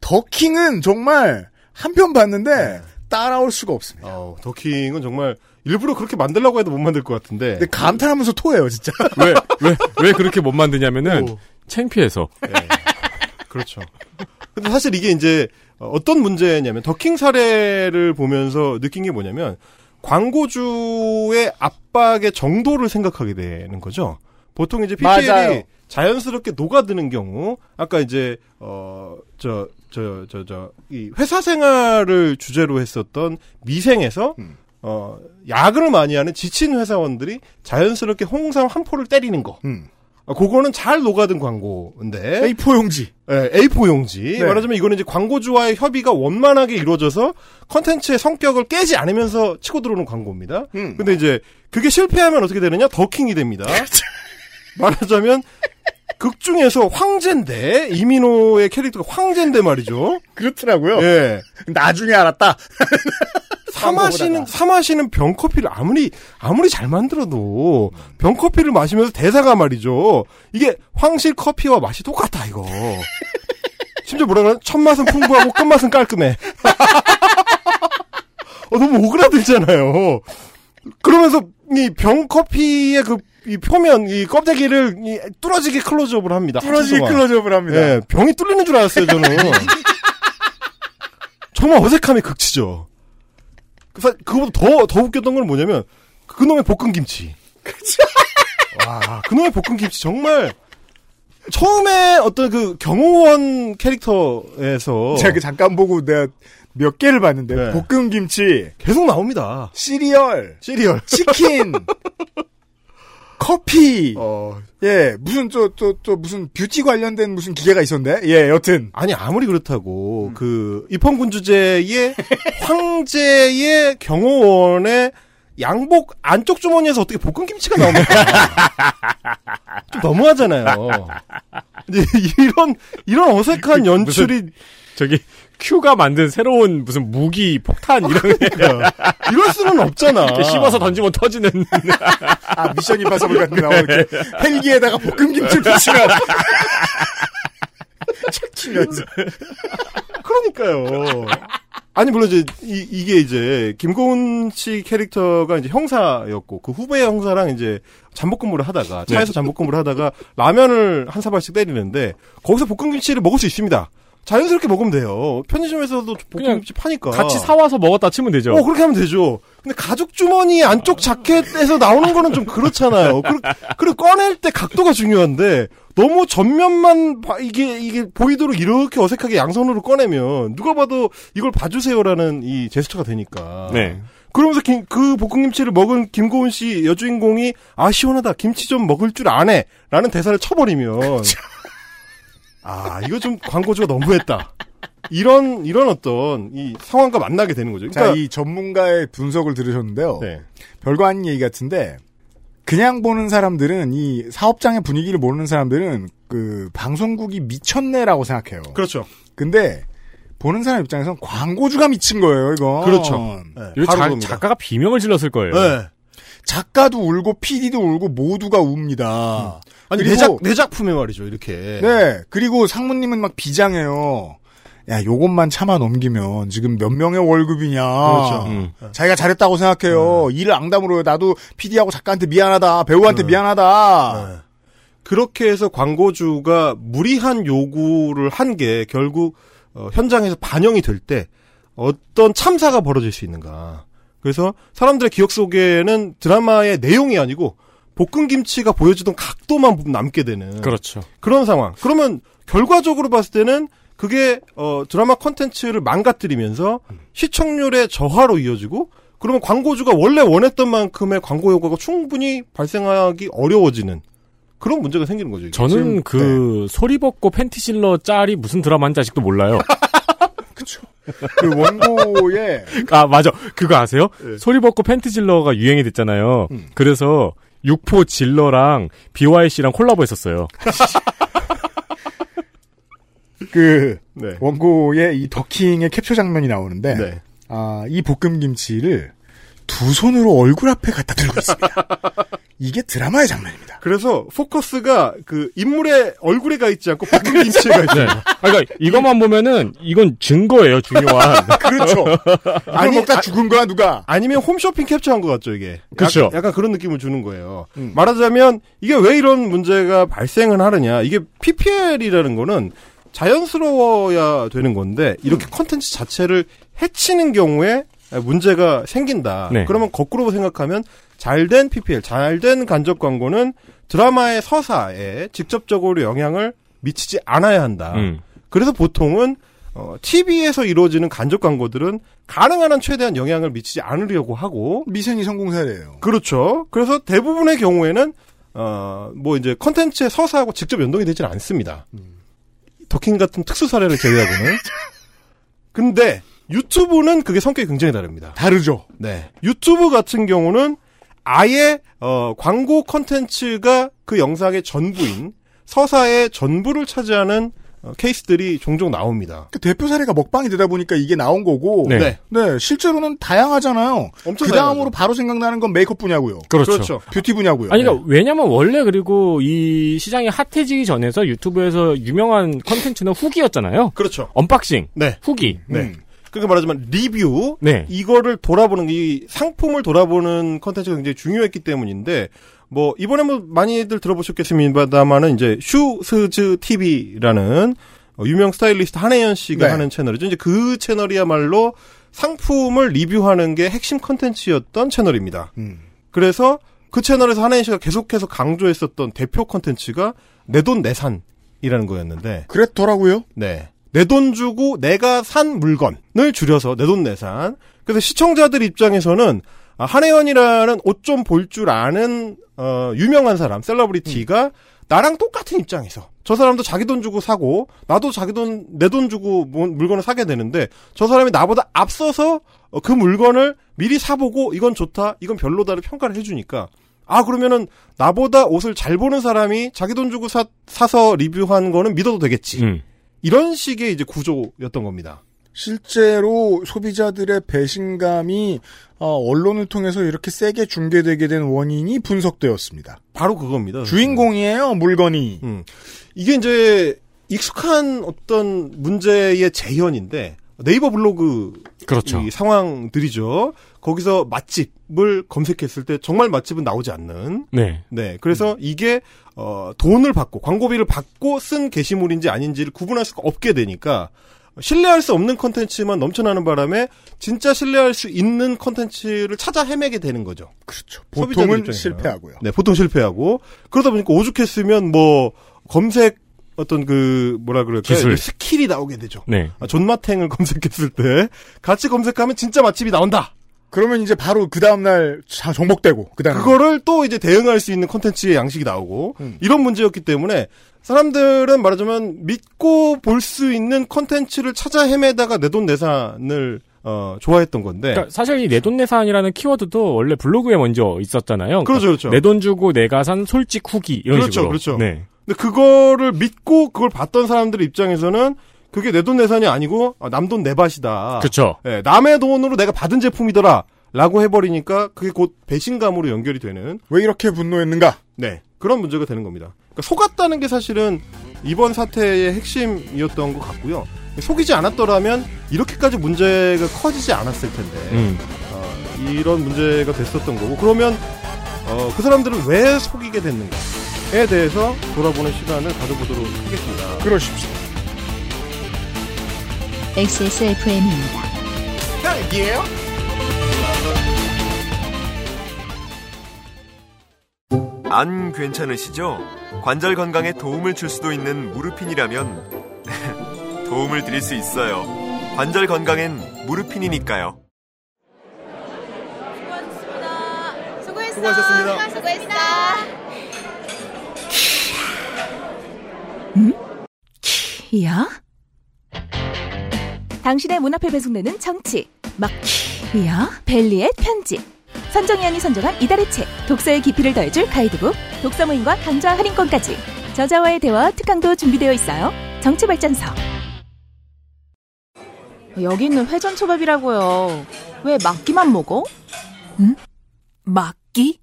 더킹은 정말 한 편 봤는데 따라올 수가 없습니다. 어, 더킹은 정말 일부러 그렇게 만들려고 해도 못 만들 것 같은데. 근데 감탄하면서 토해요, 진짜. *laughs* 왜, 왜, 왜 그렇게 못 만드냐면은, 오. 창피해서. 예. 그렇죠. 근데 사실 이게 이제 어, 어떤 문제냐면 더킹 사례를 보면서 느낀 게 뭐냐면 광고주의 압박의 정도를 생각하게 되는 거죠. 보통 이제 PPL이 맞아요. 자연스럽게 녹아드는 경우 아까 이제 어 저 저 저 저 이 회사 생활을 주제로 했었던 미생에서 음. 어 야근을 많이 하는 지친 회사원들이 자연스럽게 홍삼 한 포를 때리는 거. 음. 아, 그거는 잘 녹아든 광고인데 A4 용지. 예, A4 용지. 네. 말하자면 이거는 이제 광고주와의 협의가 원만하게 이루어져서 컨텐츠의 성격을 깨지 않으면서 치고 들어오는 광고입니다. 음. 근데 이제 그게 실패하면 어떻게 되느냐? 더킹이 됩니다. *laughs* 말하자면 극 중에서 황제인데 이민호의 캐릭터가 황제인데 말이죠. 그렇더라고요. 예. 나중에 알았다. *laughs* 사 마시는 사 마시는 병 커피를 아무리 아무리 잘 만들어도 병 커피를 마시면서 대사가 말이죠. 이게 황실 커피와 맛이 똑같다 이거. *laughs* 심지어 뭐라 그래? 첫 맛은 풍부하고 끝 맛은 깔끔해. *laughs* 어, 너무 오그라들잖아요. 그러면서 이 병 커피의 그 이 표면 이 껍데기를 이 뚫어지게 클로즈업을 합니다. 뚫어지게. 클로즈업을 합니다. 예, 병이 뚫리는 줄 알았어요, 저는. *laughs* 정말 어색함의 극치죠. 그 사- 그거보다 더, 더 웃겼던 건 뭐냐면, 그놈의 볶음김치. *laughs* 와, 그놈의 볶음김치 정말, 처음에 어떤 그 경호원 캐릭터에서 제가 그 잠깐 보고 내가 몇 개를 봤는데 네. 볶음김치, 계속 나옵니다. 시리얼, 시리얼. 치킨, *laughs* 커피, 어, 예 무슨 또또또 무슨 뷰티 관련된 무슨 기계가 있었는데 예 여튼 아니 아무리 그렇다고 그 입헌군주제의 *laughs* 황제의 경호원의 양복 안쪽 주머니에서 어떻게 볶음김치가 나옵니까? *laughs* 좀 너무하잖아요. 이런 이런 어색한 *laughs* 연출이 저기 큐가 만든 새로운 무슨 무기 폭탄 이런 이럴 수는 없잖아. 게 씹어서 던지면 터지는 *laughs* 아 미션 임파서블 같은 게 나오는데 헬기에다가 볶음김치를 *laughs* 붙이면 *laughs* 착 치면서 그러니까요. 아니 물론 이제 이, 이게 이제 김고은 씨 캐릭터가 이제 형사였고 그 후배 형사랑 이제 잠복 근무를 하다가 차에서 잠복 근무를 하다가 라면을 한 사발씩 때리는데 거기서 볶음김치를 먹을 수 있습니다. 자연스럽게 먹으면 돼요. 편의점에서도 볶음김치 파니까 같이 사와서 먹었다 치면 되죠. 어 그렇게 하면 되죠. 근데 가죽 주머니 안쪽 자켓에서 나오는 거는 좀 그렇잖아요. 그리고, 그리고 꺼낼 때 각도가 중요한데 너무 전면만 봐- 이게 이게 보이도록 이렇게 어색하게 양손으로 꺼내면 누가 봐도 이걸 봐주세요라는 이 제스처가 되니까. 네. 그러면서 김- 그 볶음김치를 먹은 김고은 씨 여주인공이 아 시원하다 김치 좀 먹을 줄 아네라는 대사를 쳐버리면 아 이거 좀 광고주가 너무했다. 이런 이런 어떤 이 상황과 만나게 되는 거죠. 자 그러니까 이 전문가의 분석을 들으셨는데요 네. 별거 아닌 얘기 같은데 그냥 보는 사람들은 이 사업장의 분위기를 모르는 사람들은 그 방송국이 미쳤네라고 생각해요. 그렇죠. 근데 보는 사람 입장에선 광고주가 미친 거예요, 이거. 그렇죠. 네, 자- 그겁니다. 작가가 비명을 질렀을 거예요. 네. 작가도 울고 PD도 울고 모두가 웁니다. 아니 내, 작, 내 작품에 말이죠 이렇게. 네. 그리고 상무님은 막 비장해요. 야, 요것만 참아 넘기면 지금 몇 명의 월급이냐. 그렇죠. 음. 자기가 잘했다고 생각해요. 일을 앙담으로 해요. 나도 PD하고 작가한테 미안하다. 배우한테 네. 미안하다. 네. 그렇게 해서 광고주가 무리한 요구를 한 게 결국 어, 현장에서 반영이 될 때 어떤 참사가 벌어질 수 있는가. 그래서 사람들의 기억 속에는 드라마의 내용이 아니고 볶음김치가 보여주던 각도만 남게 되는 그렇죠. 그런 상황. 그러면 결과적으로 봤을 때는 그게 어 드라마 컨텐츠를 망가뜨리면서 시청률의 저하로 이어지고 그러면 광고주가 원래 원했던 만큼의 광고 효과가 충분히 발생하기 어려워지는 그런 문제가 생기는 거죠. 이게. 저는 지금, 그 소리 벗고 팬티 실러 짤이 무슨 드라마인지 아직도 몰라요. *laughs* 그 원고에 아 맞아 그거 아세요? 네. 소리 벗고 팬티 질러가 유행이 됐잖아요. 그래서 육포 질러랑 BYC랑 콜라보했었어요. *laughs* 그 네. 원고에 이 더킹의 캡처 장면이 나오는데 네. 아, 이 볶음 김치를 두 손으로 얼굴 앞에 갖다 들고 있습니다. *laughs* 이게 드라마의 장면입니다. 그래서 포커스가 그 인물의 얼굴에 가 있지 않고 볶음김치에 *laughs* 가 있어요. 네. 아, 그러니까 이것만 보면은 이건 증거예요 중요한. *laughs* 그렇죠. 아니, 먹다 아- 죽은 거야 누가? 아니면 홈쇼핑 캡처한 것 같죠, 이게. 그쵸. 약간, 약간 그런 느낌을 주는 거예요. 음. 말하자면, 이게 왜 이런 문제가 발생을 하느냐. 이게 PPL이라는 거는 자연스러워야 되는 건데, 이렇게 컨텐츠 자체를 해치는 경우에 문제가 생긴다. 네. 그러면 거꾸로 생각하면, 잘된 PPL, 잘된 간접 광고는 드라마의 서사에 직접적으로 영향을 미치지 않아야 한다. 음. 그래서 보통은 어, TV에서 이루어지는 간접 광고들은 가능한 한 최대한 영향을 미치지 않으려고 하고 미생이 성공 사례예요. 그렇죠. 그래서 대부분의 경우에는 어, 뭐 이제 컨텐츠의 서사하고 직접 연동이 되지는 않습니다. 더킹 같은 특수 사례를 제외하고는. 근데 유튜브는 그게 성격이 굉장히 다릅니다. 다르죠. 네. 유튜브 같은 경우는 아예 어, 광고 컨텐츠가 그 영상의 전부인 서사의 전부를 차지하는 어, 케이스들이 종종 나옵니다. 그 대표 사례가 먹방이 되다 보니까 이게 나온 거고. 네. 네. 네, 실제로는 다양하잖아요. 엄청 그 다음으로. 바로 생각나는 건 메이크업 분야고요. 그렇죠. 그렇죠. 뷰티 분야고요. 아니, 그러니까 왜냐면 원래 그리고 이 시장이 핫해지기 전에서 유튜브에서 유명한 컨텐츠는 후기였잖아요. 그렇죠. unboxing, 네. 후기. 네. 음. 그러니까 말하자면 리뷰 네. 이거를 돌아보는 이 상품을 돌아보는 컨텐츠가 굉장히 중요했기 때문인데 뭐 이번에 뭐 많이들 들어보셨겠습니다만은 이제 슈스스 TV라는 어, 유명 스타일리스트 한혜연 씨가 네. 하는 채널이죠. 이제 그 채널이야말로 상품을 리뷰하는 게 핵심 컨텐츠였던 채널입니다. 음. 그래서 그 채널에서 한혜연 씨가 계속해서 강조했었던 대표 컨텐츠가 내 돈 내산이라는 거였는데 그랬더라고요. 네. 내 돈 주고 내가 산 물건을 줄여서 내 돈 내산. 그래서 시청자들 입장에서는 아, 한혜연이라는 옷 좀 볼 줄 아는 어, 유명한 사람, celebrity가 나랑 똑같은 입장에서 저 사람도 자기 돈 주고 사고 나도 자기 돈 내 돈 주고 뭐- 물건을 사게 되는데 저 사람이 나보다 앞서서 어, 그 물건을 미리 사보고 이건 좋다, 이건 별로다를 평가를 해주니까 아 그러면은 나보다 옷을 잘 보는 사람이 자기 돈 주고 사, 사서 리뷰한 거는 믿어도 되겠지. 음. 이런 식의 이제 구조였던 겁니다. 실제로 소비자들의 배신감이 어, 언론을 통해서 이렇게 세게 중계되게 된 원인이 분석되었습니다. 바로 그겁니다. 주인공이에요, 물건이. 음. 이게 이제 익숙한 어떤 문제의 재현인데 네이버 블로그 그렇죠. 이 상황들이죠. 거기서 맛집을 검색했을 때 정말 맛집은 나오지 않는. 네. 네. 그래서 이게 어 돈을 받고 광고비를 받고 쓴 게시물인지 아닌지를 구분할 수가 없게 되니까 신뢰할 수 없는 컨텐츠만 넘쳐나는 바람에 진짜 신뢰할 수 있는 컨텐츠를 찾아 헤매게 되는 거죠. 그렇죠. 보통은. 실패하고요. 네, 보통 실패하고 그러다 보니까 오죽했으면 뭐 검색 어떤 그 뭐라 그럴까요? 기술. 스킬이 나오게 되죠. 네. 아, 존맛탱을 *laughs* 검색했을 때 같이 검색하면 진짜 맛집이 나온다. 그러면 이제 바로 그 다음날 다 정복되고 그 다음에 그거를 또 이제 대응할 수 있는 콘텐츠의 양식이 나오고 음. 이런 문제였기 때문에 사람들은 말하자면 믿고 볼 수 있는 콘텐츠를 찾아 헤매다가 내돈 내산을 어, 좋아했던 건데 그러니까 사실 이 내돈내산이라는 키워드도 원래 블로그에 먼저 있었잖아요. 그렇죠, 그렇죠. 내 돈 주고 내가 산 솔직 후기 이런 그렇죠, 식으로. 그렇죠. 네. 근데 그거를 믿고 그걸 봤던 사람들 입장에서는 그게 내 돈 내산이 아니고 남돈 내 밭이다. 그렇죠. 예, 남의 돈으로 내가 받은 제품이더라. 라고 해버리니까 그게 곧 배신감으로 연결이 되는 왜 이렇게 분노했는가? 네 그런 문제가 되는 겁니다. 그러니까 속았다는 게 사실은 이번 사태의 핵심이었던 것 같고요. 속이지 않았더라면 이렇게까지 문제가 커지지 않았을 텐데 음. 어, 이런 문제가 됐었던 거고 그러면 어, 그 사람들은 왜 속이게 됐는가 에 대해서 돌아보는 시간을 가져보도록 하겠습니다. 그러십시오. XSFM입니다. 딸기예요? 안 괜찮으시죠? 관절 건강에 도움을 줄 수도 있는 무르핀이라면 *laughs* 도움을 드릴 수 있어요. 관절 건강엔 무르핀이니까요. 수고했어. 수고하셨습니다. 수고했어. 음? 키야? 당신의 문 앞에 배송되는 정치. 막 키야? 벨리의 편지. 선정위원이 선정한 이달의 책. 독서의 깊이를 더해줄 가이드북. 독서 모임과 강좌 할인권까지. 저자와의 대화 특강도 준비되어 있어요. 정치발전서. 여기는 회전초밥이라고요. 왜 막기만 먹어? 막기?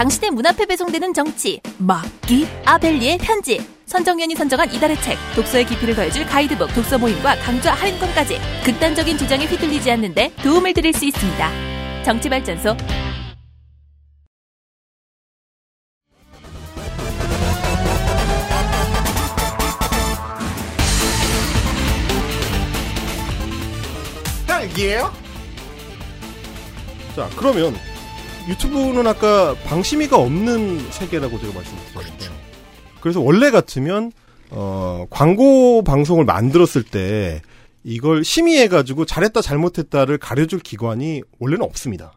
당신의 문 앞에 배송되는 정치 막기 아벨리의 편지 선정위원이 선정한 이달의 책 독서의 깊이를 더해줄 가이드북 독서 모임과 강좌 할인권까지 극단적인 주장에 휘둘리지 않는데 도움을 드릴 수 있습니다. 정치발전소 딸기예요? 자, 그러면 유튜브는 아까 방심이가 없는 세계라고 제가 말씀드렸는데 그래서 원래 같으면 어, 광고 방송을 만들었을 때 이걸 심의해가지고 잘했다 잘못했다를 가려줄 기관이 원래는 없습니다.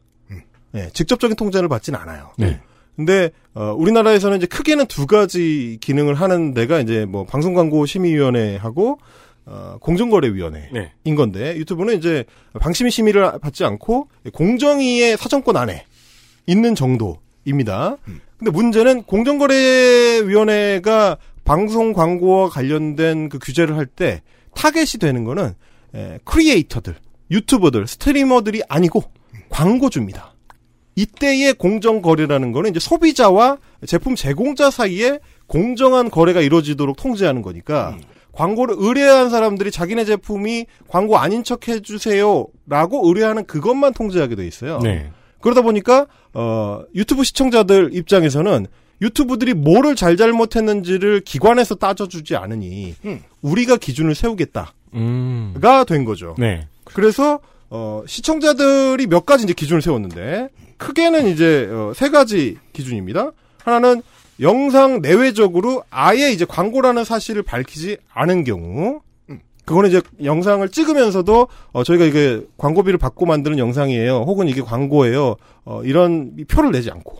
네, 직접적인 통제를 받진 않아요. 네. 근데 어, 우리나라에서는 이제 크게는 두 가지 기능을 하는 데가 이제 뭐 방송광고 심의위원회하고 어, 공정거래위원회인 네. 건데 유튜브는 이제 방심위 심의를 받지 않고 공정위의 사정권 안에 있는 정도입니다. 근데 문제는 공정거래위원회가 방송 광고와 관련된 그 규제를 할 때 타겟이 되는 거는 에, 크리에이터들, 유튜버들, 스트리머들이 아니고 광고주입니다. 이때의 공정 거래라는 거는 이제 소비자와 제품 제공자 사이에 공정한 거래가 이루어지도록 통제하는 거니까 광고를 의뢰한 사람들이 자기네 제품이 광고 아닌 척 해주세요라고 의뢰하는 그것만 통제하게 돼 있어요. 네. 그러다 보니까 어, 유튜브 시청자들 입장에서는 유튜브들이 뭐를 잘잘못했는지를 기관에서 따져주지 않으니 음. 우리가 기준을 세우겠다가 음. 된 거죠. 네. 그래서 어, 시청자들이 몇 가지 이제 기준을 세웠는데 크게는 이제 어, 세 가지 기준입니다. 하나는 영상 내외적으로 아예 이제 광고라는 사실을 밝히지 않은 경우 그거는 이제 영상을 찍으면서도 어, 저희가 이게 광고비를 받고 만드는 영상이에요. 혹은 이게 광고예요. 어, 이런 표를 내지 않고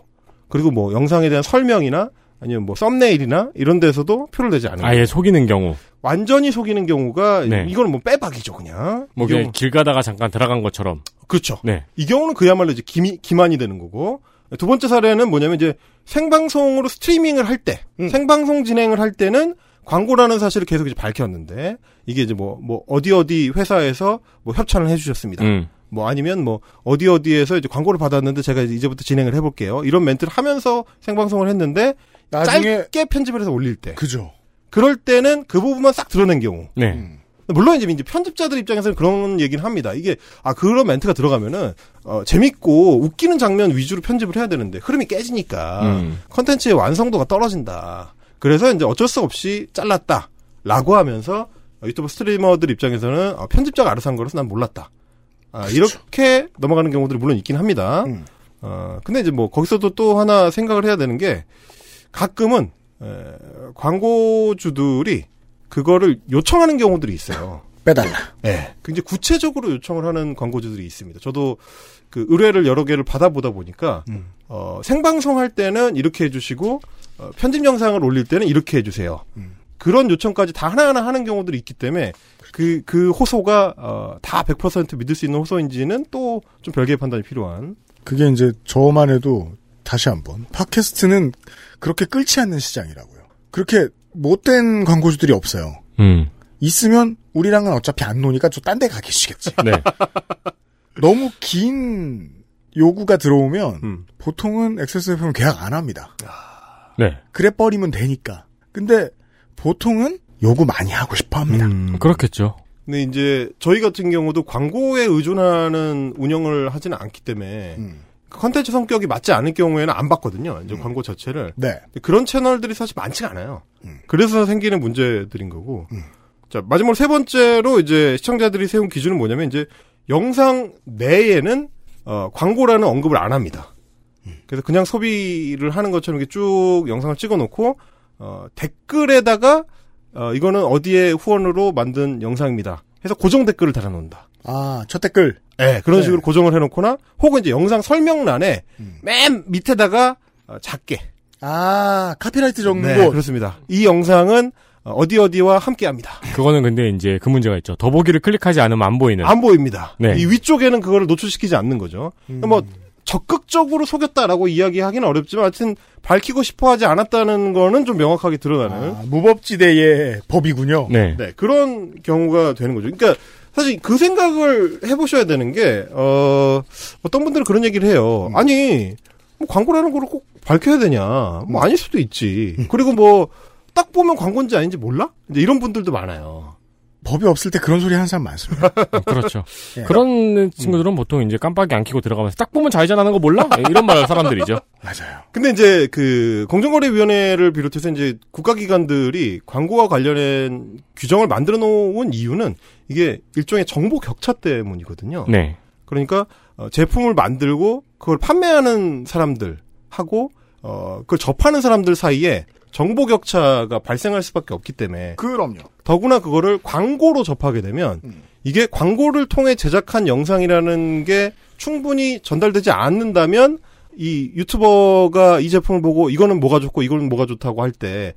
그리고 뭐 영상에 대한 설명이나 아니면 뭐 썸네일이나 이런 데서도 표를 내지 않는 아예 속이는 경우. 완전히 속이는 경우가 네. 이거는 뭐 빼박이죠 그냥. 뭐이 그냥 경우- 길 가다가 잠깐 들어간 것처럼. 그렇죠. 네. 이 경우는 그야말로 이제 기미, 기만이 되는 거고 두 번째 사례는 뭐냐면 이제 생방송으로 스트리밍을 할 때, 음. 생방송 진행을 할 때는 광고라는 사실을 계속 이제 밝혔는데 이게 이제 뭐뭐 어디 어디 회사에서 뭐 협찬을 해주셨습니다. 음. 뭐 아니면 뭐 어디 어디에서 이제 광고를 받았는데 제가 이제 이제부터 진행을 해볼게요. 이런 멘트를 하면서 생방송을 했는데 나중에 짧게 편집을 해서 올릴 때, 그죠. 그럴 때는 그 부분만 싹 드러낸 경우. 네. 음. 물론 이제, 이제 편집자들 입장에서는 그런 얘기는 합니다. 이게 아 그런 멘트가 들어가면은 어, 재밌고 웃기는 장면 위주로 편집을 해야 되는데 흐름이 깨지니까 음. 컨텐츠의 완성도가 떨어진다. 그래서 이제 어쩔 수 없이 잘랐다 라고 하면서 어, 유튜브 스트리머들 입장에서는 어, 편집자가 알아서 한 거라서 난 몰랐다. 아, 이렇게 넘어가는 경우들이 물론 있긴 합니다. 음. 어, 근데 이제 뭐 거기서도 또 하나 생각을 해야 되는 게 가끔은 에, 광고주들이 그거를 요청하는 경우들이 있어요. 빼달라. 예. 굉장히 구체적으로 요청을 하는 광고주들이 있습니다. 저도 그 의뢰를 여러 개를 받아보다 보니까 음. 어, 생방송 할 때는 이렇게 해주시고 어, 편집 영상을 올릴 때는 이렇게 해주세요. 음. 그런 요청까지 다 하나하나 하는 경우들이 있기 때문에 그, 그 호소가 어, 다 100% 믿을 수 있는 호소인지는 또 좀 별개의 판단이 필요한. 그게 이제 저만 해도 다시 한 번 팟캐스트는 그렇게 끓지 않는 시장이라고요. 그렇게 못된 광고주들이 없어요. 음. 있으면 우리랑은 어차피 안 노니까 저 딴 데 가 계시겠지. *laughs* 네. 너무 긴 요구가 들어오면 음. 보통은 XSFM은 계약 안 합니다. 네. 그래 버리면 되니까. 근데 보통은 요구 많이 하고 싶어 합니다. 음. 그렇겠죠. 근데 이제 저희 같은 경우도 광고에 의존하는 운영을 하지는 않기 때문에 음. 컨텐츠 성격이 맞지 않을 경우에는 안 받거든요. 이제 광고 자체를. 네. 그런 채널들이 사실 많지가 않아요. 음. 그래서 생기는 문제들인 거고. 음. 자, 마지막으로 세 번째로 이제 시청자들이 세운 기준은 뭐냐면 이제 영상 내에는 어, 광고라는 언급을 안 합니다. 음. 그래서 그냥 소비를 하는 것처럼 이렇게 쭉 영상을 찍어 놓고 어, 댓글에다가 어, 이거는 어디에 후원으로 만든 영상입니다. 해서 고정 댓글을 달아 놓는다. 아, 첫 댓글. 예, 그런 네. 식으로 고정을 해놓거나 혹은 이제 영상 설명란에 음. 맨 밑에다가 어, 작게 아, 카피라이트 정보. 네, 그렇습니다. 이 영상은 어, 어디 어디와 함께합니다. 그거는 근데 이제 그 문제가 있죠. 더보기를 클릭하지 않으면 안 보이는. 안 보입니다. 네. 이 위쪽에는 그거를 노출시키지 않는 거죠. 음. 뭐 적극적으로 속였다라고 이야기하기는 어렵지만 하여튼 밝히고 싶어 하지 않았다는 거는 좀 명확하게 드러나는 아, 무법지대의 법이군요. 네. 네, 그런 경우가 되는 거죠. 그러니까 사실 그 생각을 해보셔야 되는 게, 어, 어떤 분들은 그런 얘기를 해요. 아니, 뭐 광고라는 거를 꼭 밝혀야 되냐. 뭐 아닐 수도 있지. 그리고 뭐, 딱 보면 광고인지 아닌지 몰라? 이제 이런 분들도 많아요. 법이 없을 때 그런 소리 하는 사람 많습니다. 어, *laughs* 그렇죠. 예. 그런 친구들은 보통 이제 깜빡이 안 켜고 들어가면서 딱 보면 좌회전하는 거 몰라? 예, 이런 말 사람들이죠. *laughs* 맞아요. 근데 이제 그 공정거래위원회를 비롯해서 이제 국가기관들이 광고와 관련된 규정을 만들어 놓은 이유는 이게 일종의 정보 격차 때문이거든요. 네. 그러니까 어, 제품을 만들고 그걸 판매하는 사람들하고 어, 그걸 접하는 사람들 사이에 정보 격차가 발생할 수밖에 없기 때문에 그럼요. 더구나 그거를 광고로 접하게 되면 음. 이게 광고를 통해 제작한 영상이라는 게 충분히 전달되지 않는다면 이 유튜버가 이 제품을 보고 이거는 뭐가 좋고 이거는 뭐가 좋다고 할 때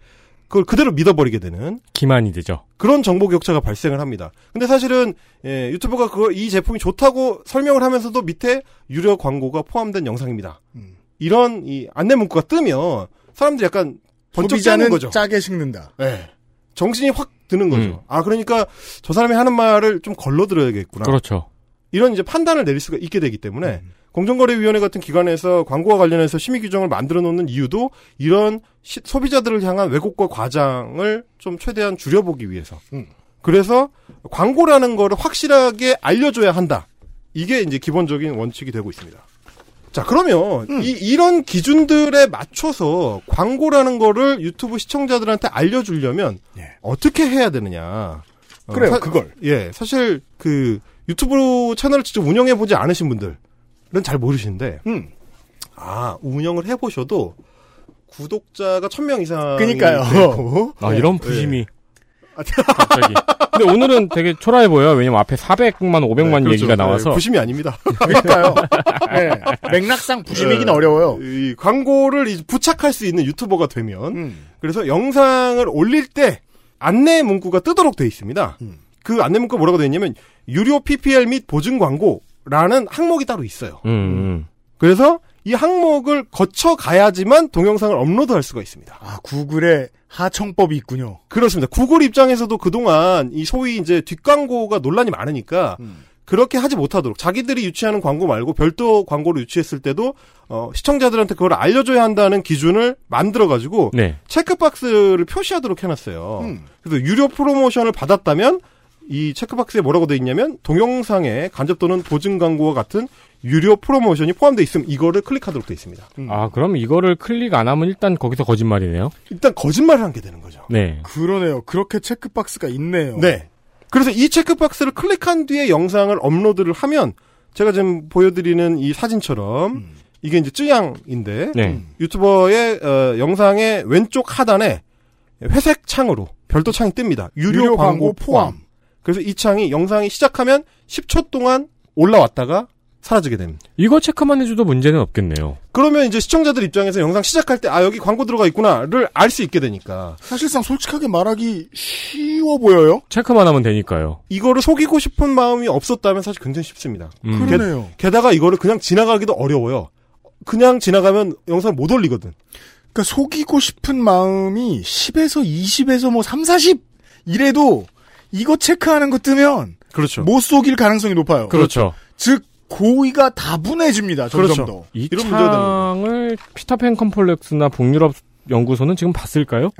그걸 그대로 믿어버리게 되는 기만이 되죠. 그런 정보 격차가 발생을 합니다. 근데 사실은 예, 유튜버가 그걸 이 제품이 좋다고 설명을 하면서도 밑에 유료 광고가 포함된 영상입니다. 음. 이런 이 안내 문구가 뜨면 사람들이 약간 번쩍 짜는 소비자는 거죠. 짜게 식는다. 예. 정신이 확 드는 거죠. 음. 아 그러니까 저 사람이 하는 말을 좀 걸러 들어야겠구나. 그렇죠. 이런 이제 판단을 내릴 수가 있게 되기 때문에 음. 공정거래위원회 같은 기관에서 광고와 관련해서 심의 규정을 만들어 놓는 이유도 이런 시- 소비자들을 향한 왜곡과 과장을 좀 최대한 줄여보기 위해서. 음. 그래서 광고라는 거를 확실하게 알려줘야 한다. 이게 이제 기본적인 원칙이 되고 있습니다. 자, 그러면 음. 이, 이런 기준들에 맞춰서 광고라는 거를 유튜브 시청자들한테 알려주려면 예. 어떻게 해야 되느냐. 어, 그래요, 사- 그걸. 예, 사실 그 유튜브 채널을 직접 운영해 보지 않으신 분들은 잘 모르시는데, 음. 아 운영을 해보셔도 구독자가 1000명 이상. 그니까요. *laughs* 아, 이런 예. 부심이. 갑자기. 근데 오늘은 되게 초라해 보여요. 왜냐면 앞에 400만, 500만 그렇죠. 얘기가 나와서. 네, 부심이 아닙니다. *laughs* 그러니까요. 예. 맥락상 부심이긴 예, 어려워요. 이 광고를 이제 부착할 수 있는 유튜버가 되면 음. 그래서 영상을 올릴 때 안내 문구가 뜨도록 돼 있습니다. 음. 그 안내 문구가 뭐라고 돼 있냐면 유료 PPL 및 보증 광고라는 항목이 따로 있어요. 음, 음. 그래서 이 항목을 거쳐 가야지만 동영상을 업로드할 수가 있습니다. 아, 구글에 하청법이 있군요. 그렇습니다. 구글 입장에서도 그동안 이 소위 이제 뒷광고가 논란이 많으니까 음. 그렇게 하지 못하도록 자기들이 유치하는 광고 말고 별도 광고를 유치했을 때도 어, 시청자들한테 그걸 알려줘야 한다는 기준을 만들어 가지고 네. 체크박스를 표시하도록 해놨어요. 음. 그래서 유료 프로모션을 받았다면 이 체크박스에 뭐라고 돼 있냐면 동영상에 간접 또는 보증 광고와 같은 유료 프로모션이 포함되어 있음 이거를 클릭하도록 돼 있습니다. 아, 그럼 이거를 클릭 안 하면 일단 거기서 거짓말이네요? 일단 거짓말을 한 게 되는 거죠. 네. 그러네요. 그렇게 체크박스가 있네요. 네. 그래서 이 체크박스를 클릭한 뒤에 영상을 업로드를 하면 제가 지금 보여드리는 이 사진처럼 음. 이게 이제 쯔양인데 네. 유튜버의 어, 영상의 왼쪽 하단에 회색 창으로 별도 창이 뜹니다. 유료, 유료 광고, 광고 포함. 포함. 그래서 이 창이 영상이 시작하면 10초 동안 올라왔다가 사라지게 됩니다. 이거 체크만 해줘도 문제는 없겠네요. 그러면 이제 시청자들 입장에서 영상 시작할 때 아 여기 광고 들어가 있구나를 알 수 있게 되니까 사실상 솔직하게 말하기 쉬워 보여요. 체크만 하면 되니까요. 이거를 속이고 싶은 마음이 없었다면 사실 굉장히 쉽습니다. 음. 그러네요. 게다가 이거를 그냥 지나가기도 어려워요. 그냥 지나가면 영상 못 올리거든. 그러니까 속이고 싶은 마음이 10에서 20에서 뭐 3, 40 이래도 이거 체크하는 거 뜨면 그렇죠. 못 속일 가능성이 높아요. 그렇죠. 즉 고의가 다분해집니다. 점점 그렇죠. 더. 이 이런 창을 피터팬 컴플렉스나 북유럽 연구소는 지금 봤을까요?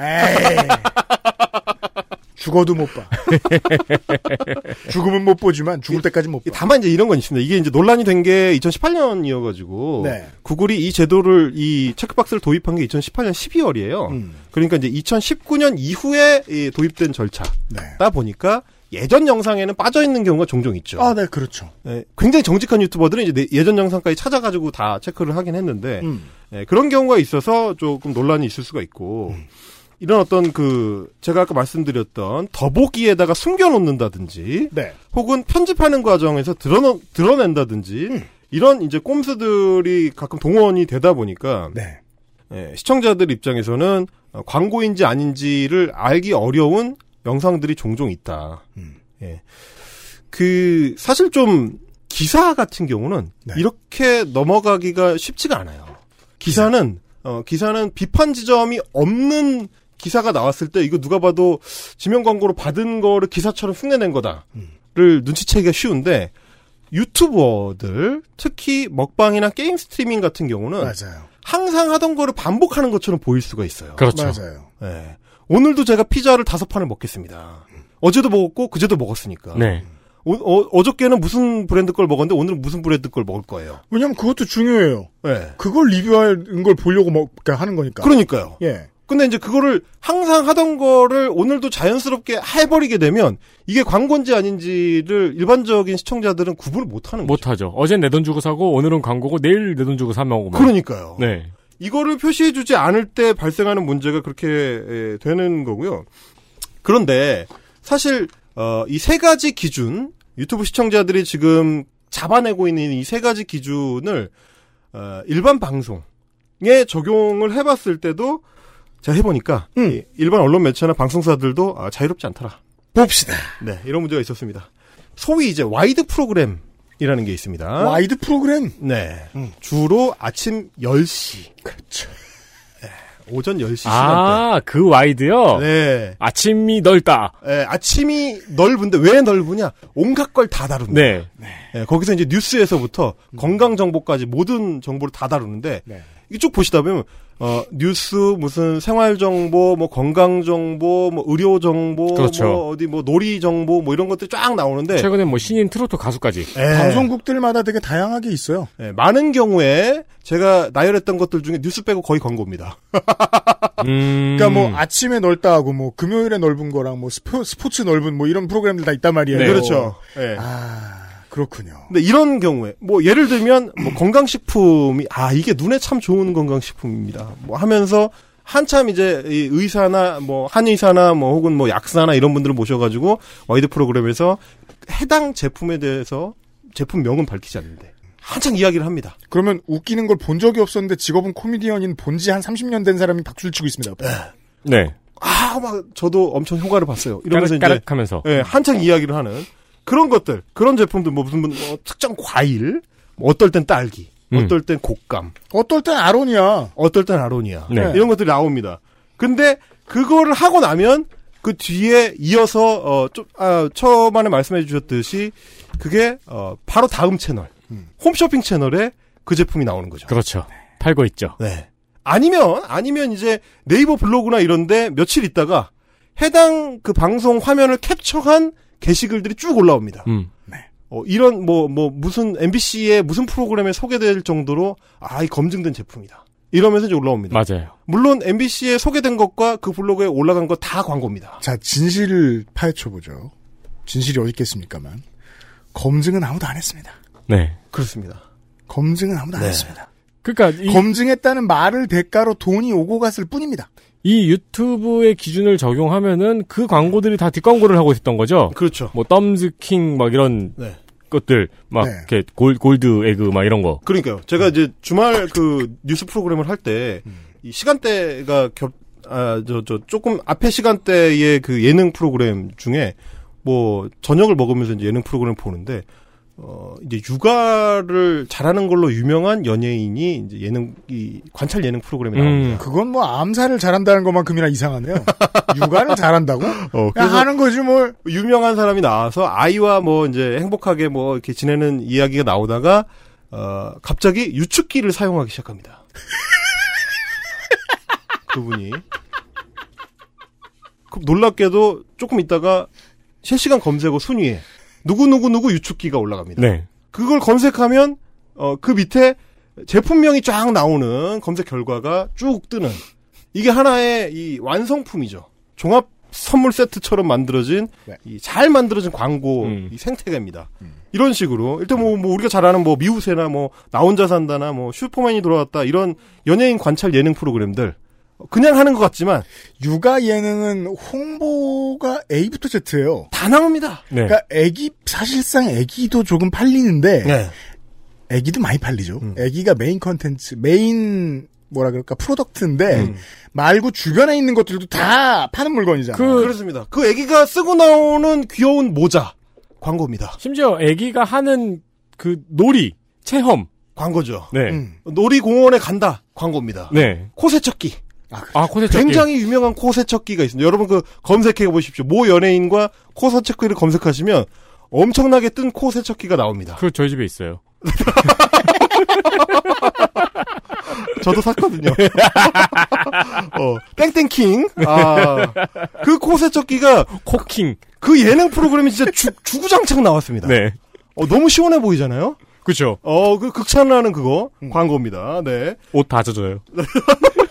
죽어도 못 봐. *laughs* 죽으면 못 보지만 죽을 때까지 못 봐. 다만 이제 이런 건 있습니다. 이게 이제 논란이 된 게 2018년이어가지고 네. 구글이 이 제도를 이 체크박스를 도입한 게 2018년 12월이에요. 음. 그러니까 이제 2019년 이후에 이 도입된 절차다 네. 보니까 예전 영상에는 빠져 있는 경우가 종종 있죠. 아, 네, 그렇죠. 예, 굉장히 정직한 유튜버들은 이제 내- 예전 영상까지 찾아가지고 다 체크를 하긴 했는데 음. 예, 그런 경우가 있어서 조금 논란이 있을 수가 있고 음. 이런 어떤 그 제가 아까 말씀드렸던 더보기에다가 숨겨놓는다든지 네. 혹은 편집하는 과정에서 드러너, 드러낸다든지 음. 이런 이제 꼼수들이 가끔 동원이 되다 보니까 네. 예, 시청자들 입장에서는 어, 광고인지 아닌지를 알기 어려운 영상들이 종종 있다. 음. 예. 그 사실 좀 기사 같은 경우는 네. 이렇게 넘어가기가 쉽지가 않아요. 기사는 어 기사는 비판 지점이 없는 기사가 나왔을 때 이거 누가 봐도 지명 광고로 받은 거를 기사처럼 흉내낸 거다를 음. 눈치채기가 쉬운데 유튜버들 특히 먹방이나 게임 스트리밍 같은 경우는 맞아요. 항상 하던 거를 반복하는 것처럼 보일 수가 있어요. 그렇죠. 맞아요. 예. 오늘도 제가 피자를 다섯 판을 먹겠습니다. 어제도 먹었고 그제도 먹었으니까. 네. 어, 저께는 무슨 브랜드 걸 먹었는데 오늘은 무슨 브랜드 걸 먹을 거예요. 왜냐면 그것도 중요해요. 예. 그걸 리뷰하는 걸 보려고 먹, 그러니까 하는 거니까. 그러니까요. 예. 근데 이제 그거를 항상 하던 거를 오늘도 자연스럽게 해버리게 되면 이게 광고인지 아닌지를 일반적인 시청자들은 구분을 못 하는 거죠. 못하죠. 어젠 내 돈 주고 사고 오늘은 광고고 내일 내 돈 주고 사 먹으면. 그러니까요. 네. 이거를 표시해주지 않을 때 발생하는 문제가 그렇게 에, 되는 거고요. 그런데 사실 어, 이 세 가지 기준 유튜브 시청자들이 지금 잡아내고 있는 이 세 가지 기준을 어, 일반 방송에 적용을 해봤을 때도 제가 해보니까 음. 이 일반 언론 매체나 방송사들도 아, 자유롭지 않더라. 봅시다. 네, 이런 문제가 있었습니다. 소위 이제 와이드 프로그램 이라는 게 있습니다. 와이드 프로그램. 네. 음. 주로 아침 10시. 그렇죠. 오전 10시 시간대. 아, 그 와이드요? 네. 아침이 넓다. 예, 아침이 넓은데 왜 넓으냐? 온갖 걸 다 다룬다. 네. 예, 거기서 이제 뉴스에서부터 건강 정보까지 모든 정보를 다 다루는데 네. 쭉 보시다 보면 어, 뉴스, 무슨 생활 정보, 뭐 건강 정보, 뭐 의료 정보, 그렇죠. 뭐 어디 뭐 놀이 정보, 뭐 이런 것들 쫙 나오는데 최근에 뭐 신인 트로트 가수까지. 예. 방송국들마다 되게 다양하게 있어요. 예, 많은 경우에 제가 나열했던 것들 중에 뉴스 빼고 거의 광고입니다. *laughs* 음. 그러니까 뭐 아침에 넓다 하고 뭐 금요일에 넓은 거랑 뭐 스포, 스포츠 넓은 뭐 이런 프로그램들 다 있단 말이에요. 네. 그렇죠. 예. 아 그렇군요. 근데 이런 경우에 뭐 예를 들면 뭐 건강식품이 아 이게 눈에 참 좋은 건강식품입니다. 뭐 하면서 한참 이제 이 의사나 뭐 한의사나 뭐 혹은 뭐 약사나 이런 분들을 모셔가지고 와이드 프로그램에서 해당 제품에 대해서 제품명은 밝히지 않는데 한창 이야기를 합니다. 그러면 웃기는 걸 본 적이 없었는데 직업은 코미디언인 본지 한 30년 된 사람이 박수를 치고 있습니다. 옆에. 네. 아 막 저도 엄청 효과를 봤어요. 이러면서 이제 까락까락하면서. 예, 한창 이야기를 하는 그런 것들, 그런 제품들, 뭐 무슨 뭐 특정 과일, 뭐 어떨 땐 딸기, 음. 어떨 땐 곶감, 어떨 땐 아론이야. 어떨 땐 아로니아, 네. 이런 것들이 나옵니다. 근데 그거를 하고 나면 그 뒤에 이어서 어, 좀, 아, 처음에 말씀해 주셨듯이 그게 어, 바로 다음 채널, 홈쇼핑 채널에 그 제품이 나오는 거죠. 그렇죠. 팔고 있죠. 네. 아니면 아니면 이제 네이버 블로그나 이런데 며칠 있다가 해당 그 방송 화면을 캡처한 게시글들이 쭉 올라옵니다. 음. 어, 이런 뭐뭐 무슨 MBC의 무슨 프로그램에 소개될 정도로 아, 이 검증된 제품이다. 이러면서 이제 올라옵니다. 맞아요. 물론 MBC에 소개된 것과 그 블로그에 올라간 거 다 광고입니다. 자 진실을 파헤쳐 보죠. 진실이 어디 있겠습니까만 검증은 아무도 안 했습니다. 네. 그렇습니다. 검증은 아무도 안 네. 했습니다. 그러니까 이, 검증했다는 말을 대가로 돈이 오고 갔을 뿐입니다. 이 유튜브의 기준을 적용하면은 그 광고들이 다 뒷광고를 하고 있었던 거죠. 그렇죠. 뭐 덤즈킹 막 이런 네. 것들 막 네. 이렇게 골, 골드 에그 막 이런 거. 그러니까요. 제가 이제 주말 그 뉴스 프로그램을 할 때 이 시간대가 겹, 아, 저, 저, 조금 앞에 시간대의 그 예능 프로그램 중에 뭐 저녁을 먹으면서 이제 예능 프로그램 보는데 어, 이제 육아를 잘하는 걸로 유명한 연예인이 이제 예능, 이 관찰 예능 프로그램에 나옵니다. 음. 그건 뭐 암살을 잘한다는 것만큼이나 이상하네요. 육아를 잘한다고? 어, 그냥 하는 거지 뭘. 유명한 사람이 나와서 아이와 뭐 이제 행복하게 뭐 이렇게 지내는 이야기가 나오다가 어 갑자기 유축기를 사용하기 시작합니다. *laughs* 그분이 그 놀랍게도 조금 있다가 실시간 검색어 순위에 누구 누구 누구 유축기가 올라갑니다. 네. 그걸 검색하면 어 그 밑에 제품명이 쫙 나오는 검색 결과가 쭉 뜨는 이게 하나의 이 완성품이죠. 종합 선물 세트처럼 만들어진 네. 이잘 만들어진 광고 음. 이 생태계입니다. 이런 식으로 일단 뭐, 뭐 우리가 잘 아는 뭐 미우새나 뭐 나 혼자 산다나 뭐 슈퍼맨이 돌아왔다 이런 연예인 관찰 예능 프로그램들 그냥 하는 것 같지만 육아 예능은 홍보가 A부터 Z예요. 다 나옵니다. 네. 그러니까 애기 사실상 애기도 조금 팔리는데 네. 애기도 많이 팔리죠. 음. 애기가 메인 컨텐츠, 메인 뭐라 그럴까 product인데 음. 말고 주변에 있는 것들도 다 파는 물건이잖아요. 그- 그렇습니다. 그 애기가 쓰고 나오는 귀여운 모자 광고입니다. 심지어 아기가 하는 그 놀이 체험. 광고죠. 네. 음. 놀이공원에 간다 광고입니다. 네. 코세척기. 아, 코세척기. 굉장히 유명한 코세척기가 있습니다. 여러분 그 검색해 보십시오. 모 연예인과 코세척기를 검색하시면 엄청나게 뜬 코세척기가 나옵니다. 그 저희 집에 있어요. *laughs* 저도 샀거든요. *laughs* 어, 땡땡킹. 아, 그 코세척기가 코킹. 그 예능 프로그램이 진짜 주, 주구장창 나왔습니다. 네. 어, 너무 시원해 보이잖아요? 그쵸. 어, 그 극찬하는 그거 광고입니다. 네. 옷 다 젖어요. *laughs*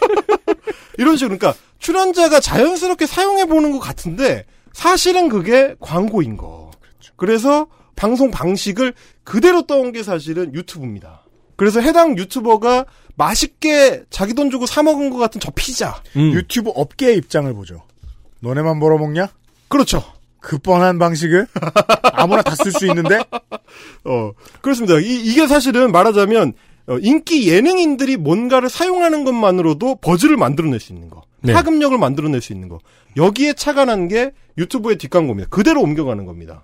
이런 식으로 그러니까 출연자가 자연스럽게 사용해 보는 것 같은데 사실은 그게 광고인 거. 그래서 방송 방식을 그대로 떠온 게 사실은 유튜브입니다. 그래서 해당 유튜버가 맛있게 자기 돈 주고 사 먹은 것 같은 저 피자. 음. 유튜브 업계의 입장을 보죠. 너네만 벌어먹냐? 그렇죠. 그 뻔한 방식을 아무나 다 쓸 수 있는데 *laughs* 어, 그렇습니다. 이, 이게 사실은 말하자면 어, 인기 예능인들이 뭔가를 사용하는 것만으로도 버즈를 만들어낼 수 있는 거. 네. 파급력을 만들어낼 수 있는 거. 여기에 착안한 게 유튜브의 뒷광고입니다. 그대로 옮겨가는 겁니다.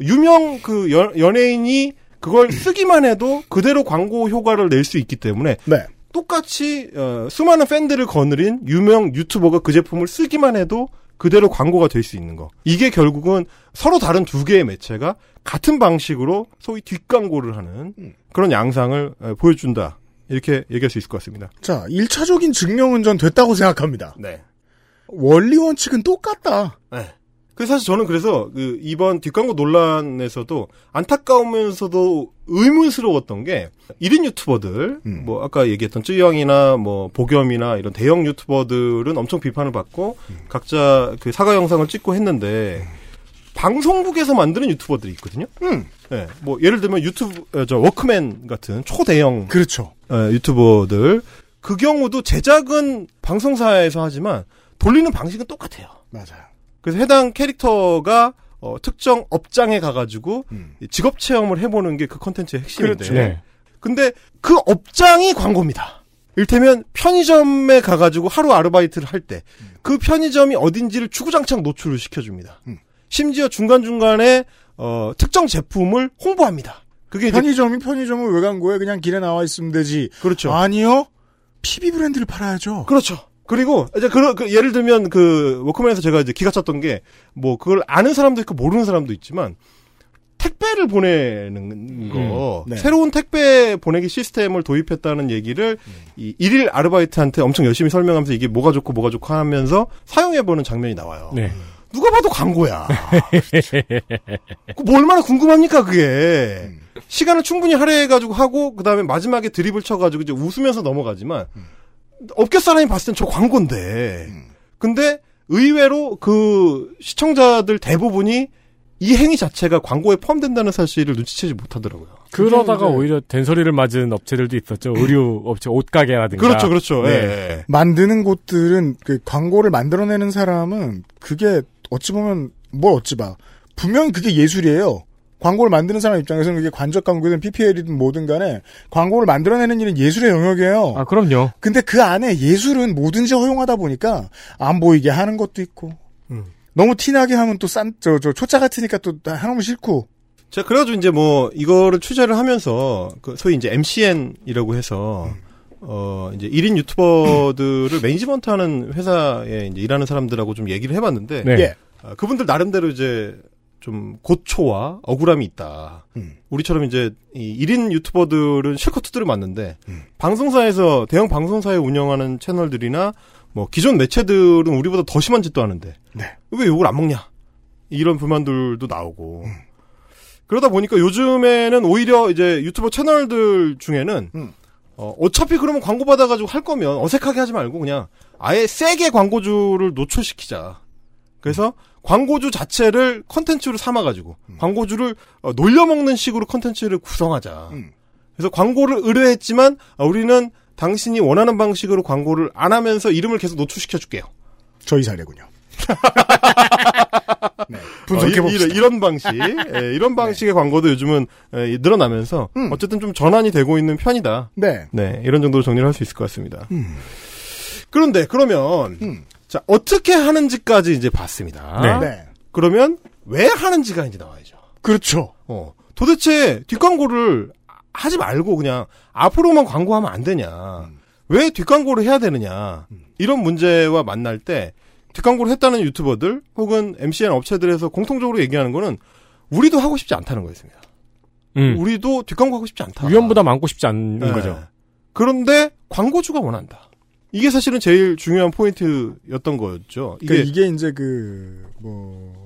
유명 그 연, 연예인이 그걸 *clears throat* 쓰기만 해도 그대로 광고 효과를 낼 수 있기 때문에 네. 똑같이 어, 수많은 팬들을 거느린 유명 유튜버가 그 제품을 쓰기만 해도 그대로 광고가 될 수 있는 거. 이게 결국은 서로 다른 두 개의 매체가 같은 방식으로 소위 뒷광고를 하는 그런 양상을 어, 보여준다. 이렇게 얘기할 수 있을 것 같습니다. 자, 1차적인 증명운전 됐다고 생각합니다. 네. 원리 원칙은 똑같다. 네. 그래서 사실 저는 그래서 그 이번 뒷광고 논란에서도 안타까우면서도 의문스러웠던 게 1인 유튜버들 음. 뭐 아까 얘기했던 쯔영이나 뭐 보겸이나 이런 대형 유튜버들은 엄청 비판을 받고 음. 각자 그 사과 영상을 찍고 했는데 방송국에서 만드는 유튜버들이 있거든요. 음. 네, 뭐 예를 들면 유튜브 어, 저 워크맨 같은 초대형 그렇죠. 어, 유튜버들 그 경우도 제작은 방송사에서 하지만 돌리는 방식은 똑같아요. 맞아요. 그래서 해당 캐릭터가 어, 특정 업장에 가가지고 음. 직업 체험을 해보는 게 그 컨텐츠의 핵심인데. 그렇죠. 네. 근데 그 업장이 광고입니다. 일테면 편의점에 가가지고 하루 아르바이트를 할 때그 편의점이 어딘지를 주구장창 노출을 시켜줍니다. 음. 심지어 중간중간에 어, 특정 제품을 홍보합니다. 그게 편의점이 편의점을 왜 광고에 그냥 길에 나와 있으면 되지. 그렇죠. 아니요. PB 브랜드를 팔아야죠. 그렇죠. 그리고 이제 그, 그 예를 들면 그 워크맨에서 제가 이제 기가 찼던 게 뭐 그걸 아는 사람도 있고 모르는 사람도 있지만 택배를 보내는 거 음, 네. 새로운 택배 보내기 시스템을 도입했다는 얘기를 이 일일 아르바이트한테 엄청 열심히 설명하면서 이게 뭐가 좋고 뭐가 좋고 하면서 사용해 보는 장면이 나와요. 네. 누가 봐도 광고야. 그뭐 얼마나 궁금합니까 그게. 시간을 충분히 할애해가지고 하고 그 다음에 마지막에 드립을 쳐가지고 이제 웃으면서 넘어가지만 업계 사람이 봤을 땐 저 광고인데. 근데 의외로 그 시청자들 대부분이 이 행위 자체가 광고에 포함된다는 사실을 눈치채지 못하더라고요. 그러다가 이제- 오히려 된소리를 맞은 업체들도 있었죠. 의류 업체, 옷가게라든가. 그렇죠, 그렇죠. 네. 예. 만드는 곳들은 그 광고를 만들어내는 사람은 그게 어찌 보면 뭘 어찌 봐. 분명히 그게 예술이에요. 광고를 만드는 사람 입장에서는 그게 관적 광고든 PPL이든 뭐든 간에 광고를 만들어내는 일은 예술의 영역이에요. 아, 그럼요. 근데 그 안에 예술은 뭐든지 허용하다 보니까 안 보이게 하는 것도 있고 음. 너무 티나게 하면 또 싼 저 저 초짜 같으니까 또 하면 싫고 자, 그래가지고 이제 뭐, 이거를 취재를 하면서, 그 소위 이제 MCN이라고 해서, 어, 이제 1인 유튜버들을 *clears throat* 매니지먼트 하는 회사에 이제 일하는 사람들하고 좀 얘기를 해봤는데, 네. 예. 아, 그분들 나름대로 이제 좀 고초와 억울함이 있다. 음. 우리처럼 이제 이 1인 유튜버들은 실컷 두드려 맞는데, 음. 방송사에서, 대형 방송사에 운영하는 채널들이나, 뭐, 기존 매체들은 우리보다 더 심한 짓도 하는데, 네. 왜 욕을 안 먹냐? 이런 불만들도 나오고. 그러다 보니까 요즘에는 오히려 이제 유튜버 채널들 중에는 음. 어, 어차피 그러면 광고 받아가지고 할 거면 어색하게 하지 말고 그냥 아예 세게 광고주를 노출시키자. 그래서 광고주 자체를 컨텐츠로 삼아가지고 광고주를 어, 놀려먹는 식으로 컨텐츠를 구성하자. 음. 그래서 광고를 의뢰했지만 아, 우리는 당신이 원하는 방식으로 광고를 안 하면서 이름을 계속 노출시켜줄게요. 저희 사례군요. *laughs* 네. 어, 분석해 이- 봅시다. 이런, 이런 방식, *laughs* 예, 이런 방식의 광고도 요즘은 예, 늘어나면서 음. 어쨌든 좀 전환이 되고 있는 편이다. 네. 네, 이런 정도로 정리를 할 수 있을 것 같습니다. 음. 그런데 그러면 음. 자 어떻게 하는지까지 이제 봤습니다. 네. 네. 그러면 왜 하는지가 이제 나와야죠. 그렇죠. 어, 도대체 뒷광고를 하지 말고 그냥 앞으로만 광고하면 안 되냐? 왜 뒷광고를 해야 되느냐? 이런 문제와 만날 때 뒷광고를 했다는 유튜버들 혹은 MCN 업체들에서 공통적으로 얘기하는 거는 우리도 하고 싶지 않다는 거였습니다. 음. 우리도 뒷광고 하고 싶지 않다. 위험보다 많고 싶지 않은 네. 거죠. 그런데 광고주가 원한다. 이게 사실은 제일 중요한 포인트였던 거였죠. 이게, 그러니까 이게 이제 그, 뭐,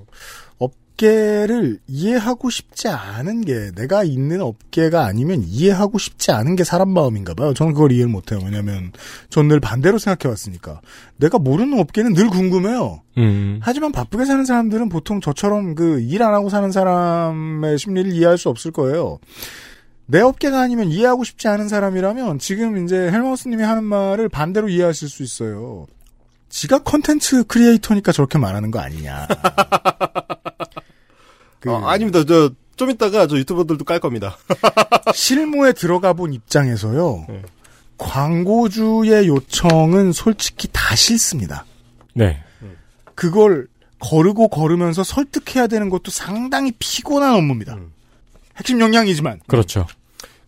업계를 이해하고 싶지 않은 게, 내가 있는 업계가 아니면 이해하고 싶지 않은 게 사람 마음인가 봐요. 저는 그걸 이해를 못해요. 왜냐면, 전늘 반대로 생각해왔으니까. 내가 모르는 업계는 늘 궁금해요. 음. 하지만 바쁘게 사는 사람들은 보통 저처럼 그 일 안 하고 사는 사람의 심리를 이해할 수 없을 거예요. 내 업계가 아니면 이해하고 싶지 않은 사람이라면 지금 이제 헬마우스님이 하는 말을 반대로 이해하실 수 있어요. 지가 컨텐츠 크리에이터니까 저렇게 말하는 거 아니냐. *laughs* 그 어, 아닙니다. 저, 좀 이따가 저 유튜버들도 깔 겁니다. *laughs* 실무에 들어가 본 입장에서요. 네. 광고주의 요청은 솔직히 다 싫습니다. 네. 그걸 거르고 걸으면서 설득해야 되는 것도 상당히 피곤한 업무입니다. 음. 핵심 역량이지만. 그렇죠.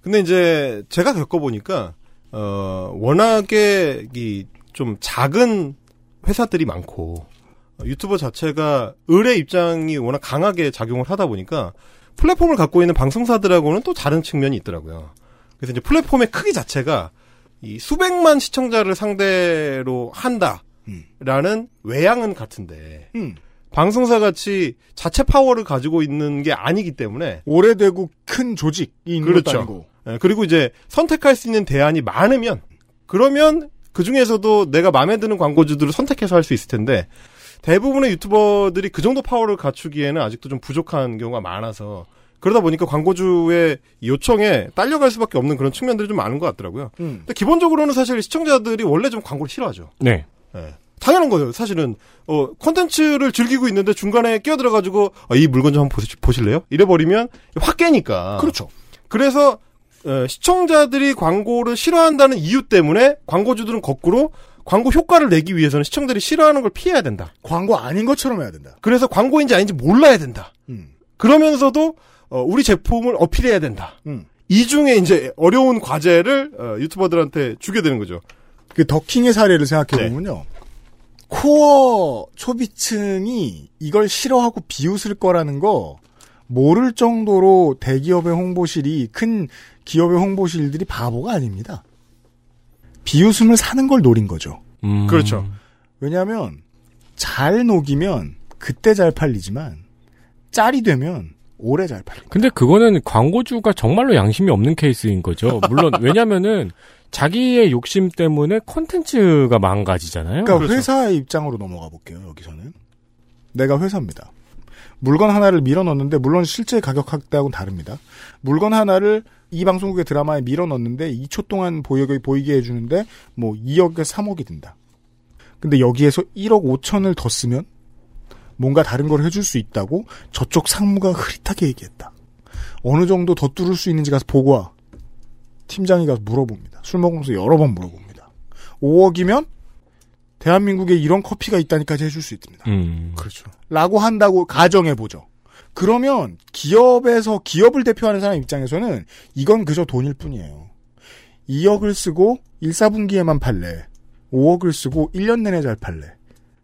근데 이제 제가 겪어보니까, 어, 워낙에 이 좀 작은 회사들이 많고, 어, 유튜버 자체가 을의 입장이 워낙 강하게 작용을 하다 보니까 플랫폼을 갖고 있는 방송사들하고는 또 다른 측면이 있더라고요. 그래서 이제 플랫폼의 크기 자체가 이 수백만 시청자를 상대로 한다라는 외양은 같은데 음. 방송사 같이 자체 파워를 가지고 있는 게 아니기 때문에 오래되고 큰 조직이 있는 그렇죠. 아니고. 예, 그리고 이제 선택할 수 있는 대안이 많으면 그러면 그 중에서도 내가 마음에 드는 광고주들을 선택해서 할 수 있을 텐데 대부분의 유튜버들이 그 정도 파워를 갖추기에는 아직도 좀 부족한 경우가 많아서 그러다 보니까 광고주의 요청에 딸려갈 수밖에 없는 그런 측면들이 좀 많은 것 같더라고요. 음. 근데 기본적으로는 사실 시청자들이 원래 좀 광고를 싫어하죠. 네. 예. 당연한 거예요. 사실은 어 콘텐츠를 즐기고 있는데 중간에 끼어들어 가지고 어, 이 물건 좀 한번 보시, 실래요 이래 버리면 확 깨니까. 그렇죠. 그래서 어, 시청자들이 광고를 싫어한다는 이유 때문에 광고주들은 거꾸로 광고 효과를 내기 위해서는 시청자들이 싫어하는 걸 피해야 된다. 광고 아닌 것처럼 해야 된다. 그래서 광고인지 아닌지 몰라야 된다. 음. 그러면서도 어, 우리 제품을 어필해야 된다. 음. 이 중에 이제 어려운 과제를 어, 유튜버들한테 주게 되는 거죠. 그 더킹의 사례를 생각해 네. 보면요. 코어 소비층이 이걸 싫어하고 비웃을 거라는 거 모를 정도로 대기업의 홍보실이 큰 기업의 홍보실들이 바보가 아닙니다. 비웃음을 사는 걸 노린 거죠. 음. 그렇죠. 왜냐하면 잘 녹이면 그때 잘 팔리지만 짤이 되면 오래 잘 팔립니다. 근데 그거는 광고주가 정말로 양심이 없는 케이스인 거죠. 물론 *laughs* 왜냐면은 자기의 욕심 때문에 콘텐츠가 망가지잖아요. 그러니까 그렇죠. 회사의 입장으로 넘어가 볼게요. 여기서는 내가 회사입니다. 물건 하나를 밀어 넣는데 물론 실제 가격 확대하고는 다릅니다. 물건 하나를 이 방송국의 드라마에 밀어 넣는데 2초 동안 보이게, 보이게 해주는데 뭐 2억에 3억이 든다. 근데 여기에서 1억 5천을 더 쓰면 뭔가 다른 걸 해줄 수 있다고 저쪽 상무가 흐릿하게 얘기했다. 어느 정도 더 뚫을 수 있는지 가서 보고 와. 팀장이 가서 물어봅니다. 술 먹으면서 여러 번 물어봅니다. 5억이면 대한민국에 이런 커피가 있다니까지 해줄 수 있습니다. 음. 그렇죠. 라고 한다고 가정해 보죠. 그러면 기업에서 기업을 대표하는 사람 입장에서는 이건 그저 돈일 뿐이에요. 2억을 쓰고 1, 4분기에만 팔래. 5억을 쓰고 1년 내내 잘 팔래.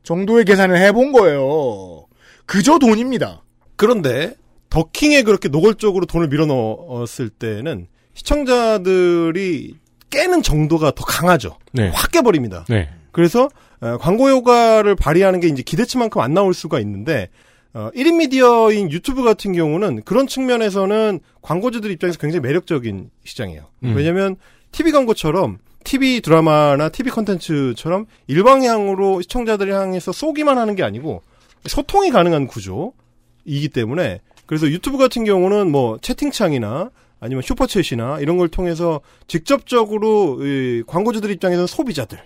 정도의 계산을 해본 거예요. 그저 돈입니다. 그런데 더킹에 그렇게 노골적으로 돈을 밀어 넣었을 때는 시청자들이 깨는 정도가 더 강하죠. 네. 확 깨버립니다. 네. 그래서 어, 광고 효과를 발휘하는 게 이제 기대치만큼 안 나올 수가 있는데 어, 1인 미디어인 유튜브 같은 경우는 그런 측면에서는 광고주들 입장에서 굉장히 매력적인 시장이에요. 음. 왜냐하면 TV 광고처럼 TV 드라마나 TV 컨텐츠처럼 일방향으로 시청자들이 향해서 쏘기만 하는 게 아니고 소통이 가능한 구조이기 때문에 그래서 유튜브 같은 경우는 뭐 채팅창이나 아니면 슈퍼챗이나 이런 걸 통해서 직접적으로 이 광고주들 입장에서는 소비자들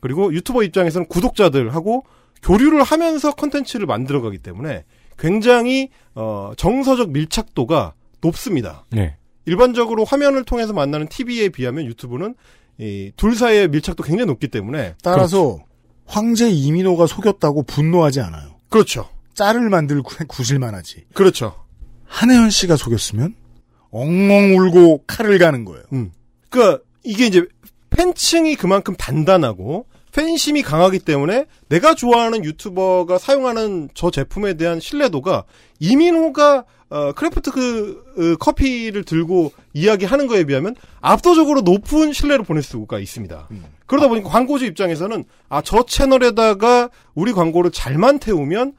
그리고 유튜버 입장에서는 구독자들하고 교류를 하면서 컨텐츠를 만들어가기 때문에 굉장히 어, 정서적 밀착도가 높습니다. 네. 일반적으로 화면을 통해서 만나는 TV에 비하면 유튜브는 이 둘 사이의 밀착도 굉장히 높기 때문에 따라서 황제 이민호가 속였다고 분노하지 않아요. 그렇죠. 짤을 만들고 구실만 하지. 그렇죠. 한혜연 씨가 속였으면 엉엉 울고 칼을 가는 거예요. 음. 그러니까 이게 이제 팬층이 그만큼 단단하고 팬심이 강하기 때문에 내가 좋아하는 유튜버가 사용하는 저 제품에 대한 신뢰도가 이민호가 어, 크래프트 그 어, 커피를 들고 이야기하는 거에 비하면 압도적으로 높은 신뢰를 보낼 수가 있습니다. 그러다 보니까 광고주 입장에서는 아 저 채널에다가 우리 광고를 잘만 태우면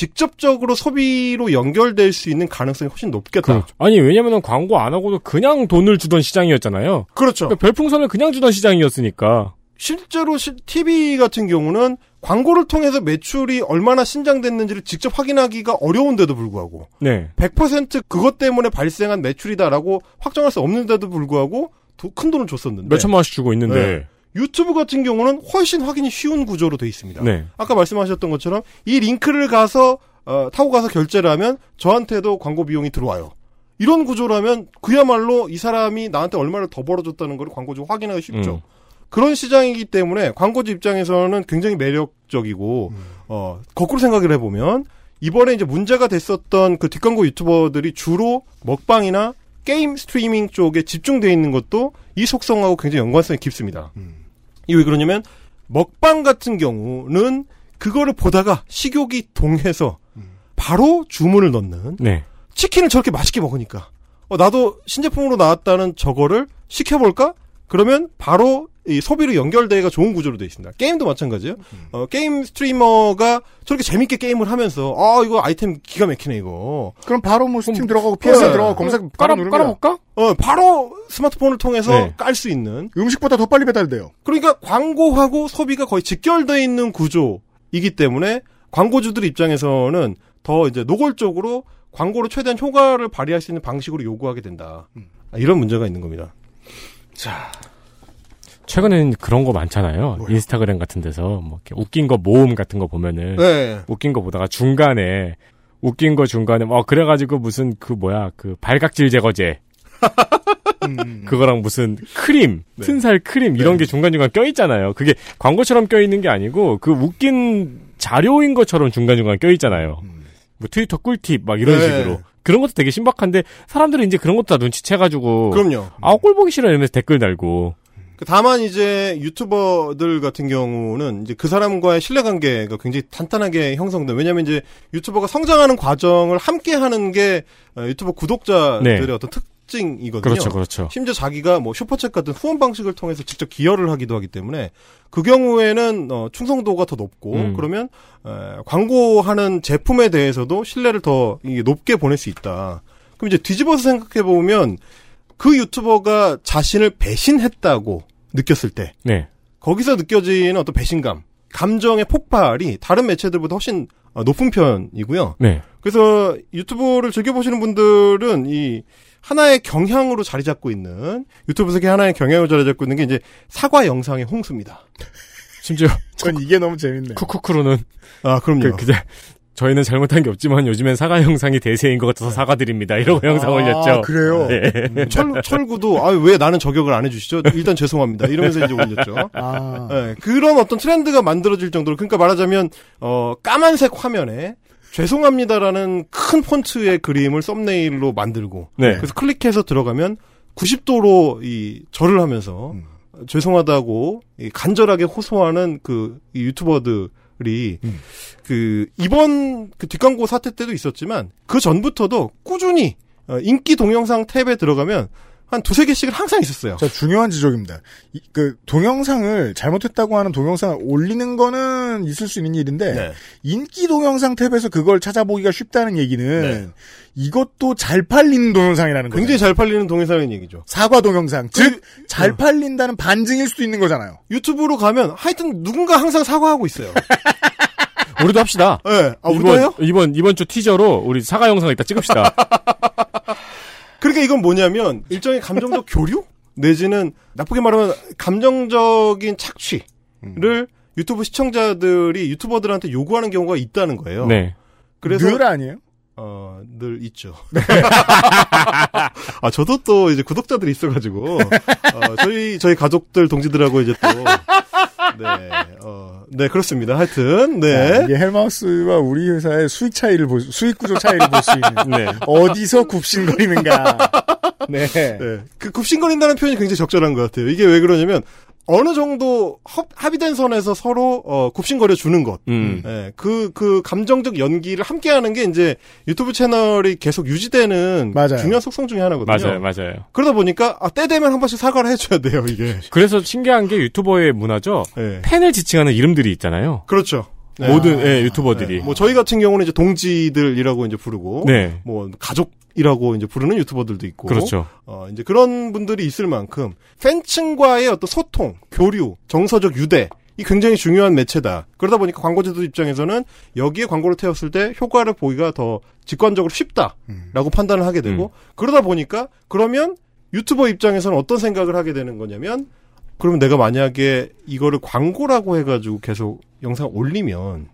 직접적으로 소비로 연결될 수 있는 가능성이 훨씬 높겠다. 그렇죠. 아니 왜냐면은 광고 안 하고도 그냥 돈을 주던 시장이었잖아요. 그렇죠. 그러니까 별풍선을 그냥 주던 시장이었으니까. 실제로 시- TV 같은 경우는 광고를 통해서 매출이 얼마나 신장됐는지를 직접 확인하기가 어려운데도 불구하고 네. 100% 그것 때문에 발생한 매출이다라고 확정할 수 없는데도 불구하고 도- 큰 돈을 줬었는데 몇 천만 원씩 주고 있는데. 네. 유튜브 같은 경우는 훨씬 확인이 쉬운 구조로 돼 있습니다. 네. 아까 말씀하셨던 것처럼 이 링크를 가서 어, 타고 가서 결제를 하면 저한테도 광고 비용이 들어와요. 이런 구조라면 그야말로 이 사람이 나한테 얼마를 더 벌어줬다는 걸 광고주가 확인하기 쉽죠. 음. 그런 시장이기 때문에 광고주 입장에서는 굉장히 매력적이고 음. 어 거꾸로 생각을 해보면 이번에 이제 문제가 됐었던 그 뒷광고 유튜버들이 주로 먹방이나 게임 스트리밍 쪽에 집중돼 있는 것도 이 속성하고 굉장히 연관성이 깊습니다. 음. 이게 왜 그러냐면 먹방 같은 경우는 그거를 보다가 식욕이 동해서 바로 주문을 넣는 네. 치킨을 저렇게 맛있게 먹으니까 어, 나도 신제품으로 나왔다는 저거를 시켜볼까? 그러면 바로 이 소비로 연결되기가 좋은 구조로 되어 있습니다. 게임도 마찬가지예요. 어, 게임 스트리머가 저렇게 재밌게 게임을 하면서 아 이거 아이템 기가 막히네 이거. 그럼 바로 뭐 스팀 들어가고 PS 네. 들어가고 검색 깔아, 깔아볼까? 어 바로 스마트폰을 통해서 네. 깔수 있는. 음식보다 더 빨리 배달돼요. 그러니까 광고하고 소비가 거의 직결되어 있는 구조이기 때문에 광고주들 입장에서는 더 이제 노골적으로 광고로 최대한 효과를 발휘할 수 있는 방식으로 요구하게 된다. 아, 이런 문제가 있는 겁니다. 최근에는 그런 거 많잖아요. 인스타그램 같은 데서 뭐 웃긴 거 모음 같은 거 보면은 네. 웃긴 거 보다가 중간에 웃긴 거 중간에 뭐 그래가지고 무슨 그 뭐야 그 발각질 제거제 *laughs* 음. 그거랑 무슨 크림 튼살 크림 이런 게 중간 중간 껴 있잖아요. 그게 광고처럼 껴 있는 게 아니고 그 웃긴 자료인 것처럼 중간 중간 껴 있잖아요. 뭐 트위터 꿀팁 막 이런 네. 식으로 그런 것도 되게 신박한데 사람들은 이제 그런 것도 다 눈치채가지고 그럼요. 아 꼴 보기 싫어 이러면서 댓글 달고 그 다만 이제 유튜버들 같은 경우는 이제 그 사람과의 신뢰관계가 굉장히 단단하게 형성돼. 왜냐면 이제 유튜버가 성장하는 과정을 함께 하는 게 어, 유튜버 구독자들의 네. 어떤 특징이거든요. 그렇죠, 그렇죠. 심지어 자기가 뭐 슈퍼챗 같은 후원 방식을 통해서 직접 기여를 하기도 하기 때문에 그 경우에는 어, 충성도가 더 높고 음. 그러면 에, 광고하는 제품에 대해서도 신뢰를 더 이게 높게 보낼 수 있다. 그럼 이제 뒤집어서 생각해 보면 그 유튜버가 자신을 배신했다고 느꼈을 때 네. 거기서 느껴지는 어떤 배신감, 감정의 폭발이 다른 매체들보다 훨씬 어, 높은 편이고요. 네. 그래서 유튜브를 즐겨보시는 분들은 이 하나의 경향으로 자리 잡고 있는 유튜브 세계 하나의 경향으로 자리 잡고 있는 게 이제 사과 영상의 홍수입니다. 심지어 *laughs* 전 이게 너무 재밌네. 쿠쿠쿠로는 아 그럼요. 그, 그제 저희는 잘못한 게 없지만 요즘엔 사과 영상이 대세인 것 같아서 사과드립니다. 이러고 영상 올렸죠. 아, 그래요? 네. 철, 철구도 아 왜 나는 저격을 안 해주시죠? 일단 죄송합니다. 이러면서 이제 올렸죠. 아. 네, 그런 어떤 트렌드가 만들어질 정도로 그러니까 말하자면 어 까만색 화면에 죄송합니다라는 큰 폰트의 그림을 썸네일로 만들고 네. 그래서 클릭해서 들어가면 90도로 이 절을 하면서 음. 죄송하다고 이 간절하게 호소하는 그이 유튜버들 이 음. 그 이번 그 뒷광고 사태 때도 있었지만 그 전부터도 꾸준히 어, 인기 동영상 탭에 들어가면 한 두세 개씩은 항상 있었어요. 자, 중요한 지적입니다. 이, 그, 동영상을, 잘못했다고 하는 동영상을 올리는 거는 있을 수 있는 일인데, 네. 인기 동영상 탭에서 그걸 찾아보기가 쉽다는 얘기는, 네. 이것도 잘 팔리는 동영상이라는 거예요. 굉장히 잘 팔리는 동영상인 얘기죠. 사과 동영상. 즉, 잘 어. 팔린다는 반증일 수도 있는 거잖아요. 유튜브로 가면 하여튼 누군가 항상 사과하고 있어요. 우리도 합시다. 네. 아, 우리도 해요? 이번, 이번, 이번 주 티저로 우리 사과 영상 이따 찍읍시다. *laughs* 그러니까 이건 뭐냐면 일종의 감정적 *laughs* 교류 내지는 나쁘게 말하면 감정적인 착취를 유튜브 시청자들이 유튜버들한테 요구하는 경우가 있다는 거예요. 네. 그래서 늘 아니에요? 어, 늘 있죠. *laughs* 아, 저도 또 이제 구독자들이 있어가지고, 어, 저희, 저희 가족들, 동지들하고 이제 또, 네, 어, 네, 그렇습니다. 하여튼, 자, 네. 이게 헬마우스와 우리 회사의 수익 차이를 볼, 수- 수익 구조 차이를 볼 수 있는. *laughs* 네. 어디서 굽신거리는가. *laughs* 네. 네. 그 굽신거린다는 표현이 굉장히 적절한 것 같아요. 이게 왜 그러냐면, 어느 정도 합, 합의된 선에서 서로, 어, 굽신거려 주는 것. 음. 예, 그, 그 감정적 연기를 함께 하는 게 이제 유튜브 채널이 계속 유지되는 맞아요. 중요한 속성 중에 하나거든요. 맞아요, 맞아요. 그러다 보니까, 아, 때 되면 한 번씩 사과를 해줘야 돼요, 이게. 그래서 신기한 게 유튜버의 문화죠. 예. 팬을 지칭하는 이름들이 있잖아요. 그렇죠. 네. 모든 예, 유튜버들이. 네. 뭐 저희 같은 경우는 이제 동지들이라고 이제 부르고, 네. 뭐 가족이라고 이제 부르는 유튜버들도 있고, 그렇죠. 어, 이제 그런 분들이 있을 만큼 팬층과의 어떤 소통, 교류, 정서적 유대 이 굉장히 중요한 매체다. 그러다 보니까 광고주들 입장에서는 여기에 광고를 태웠을 때 효과를 보기가 더 직관적으로 쉽다라고 판단을 하게 되고 그러다 보니까 그러면 유튜버 입장에서는 어떤 생각을 하게 되는 거냐면 그러면 내가 만약에 이거를 광고라고 해가지고 계속 영상 올리면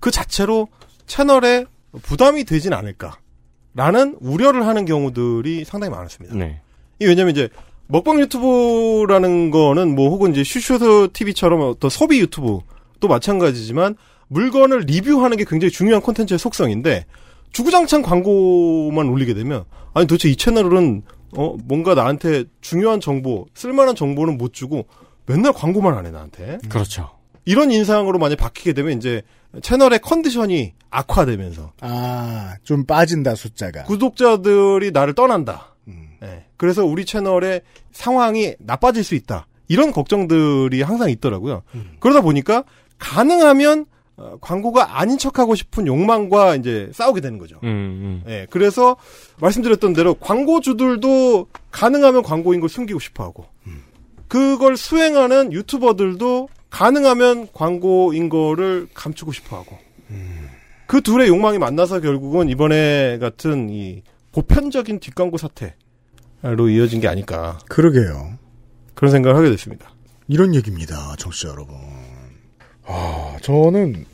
그 자체로 채널에 부담이 되진 않을까라는 우려를 하는 경우들이 상당히 많았습니다. 네. 이 왜냐면 이제 먹방 유튜브라는 거는 뭐 혹은 이제 슈슈드 TV처럼 어떤 소비 유튜브도 마찬가지지만 물건을 리뷰하는 게 굉장히 중요한 콘텐츠의 속성인데 주구장창 광고만 올리게 되면 아니 도대체 이 채널은 어 뭔가 나한테 중요한 정보 쓸만한 정보는 못 주고 맨날 광고만 하네 나한테 그렇죠. 이런 인상으로 만약 바뀌게 되면 이제 채널의 컨디션이 악화되면서 아, 좀 빠진다, 숫자가. 구독자들이 나를 떠난다. 예. 그래서 우리 채널의 상황이 나빠질 수 있다. 이런 걱정들이 항상 있더라고요. 그러다 보니까 가능하면 어, 광고가 아닌 척하고 싶은 욕망과 이제 싸우게 되는 거죠. 음, 음. 예, 그래서 말씀드렸던 대로 광고주들도 가능하면 광고인 걸 숨기고 싶어하고 그걸 수행하는 유튜버들도 가능하면 광고인 거를 감추고 싶어 하고 그 둘의 욕망이 만나서 결국은 이번에 같은 이 보편적인 뒷광고 사태로 이어진 게 아닐까 그러게요. 그런 생각을 하게 됐습니다. 이런 얘기입니다, 청취자 여러분. 아, 저는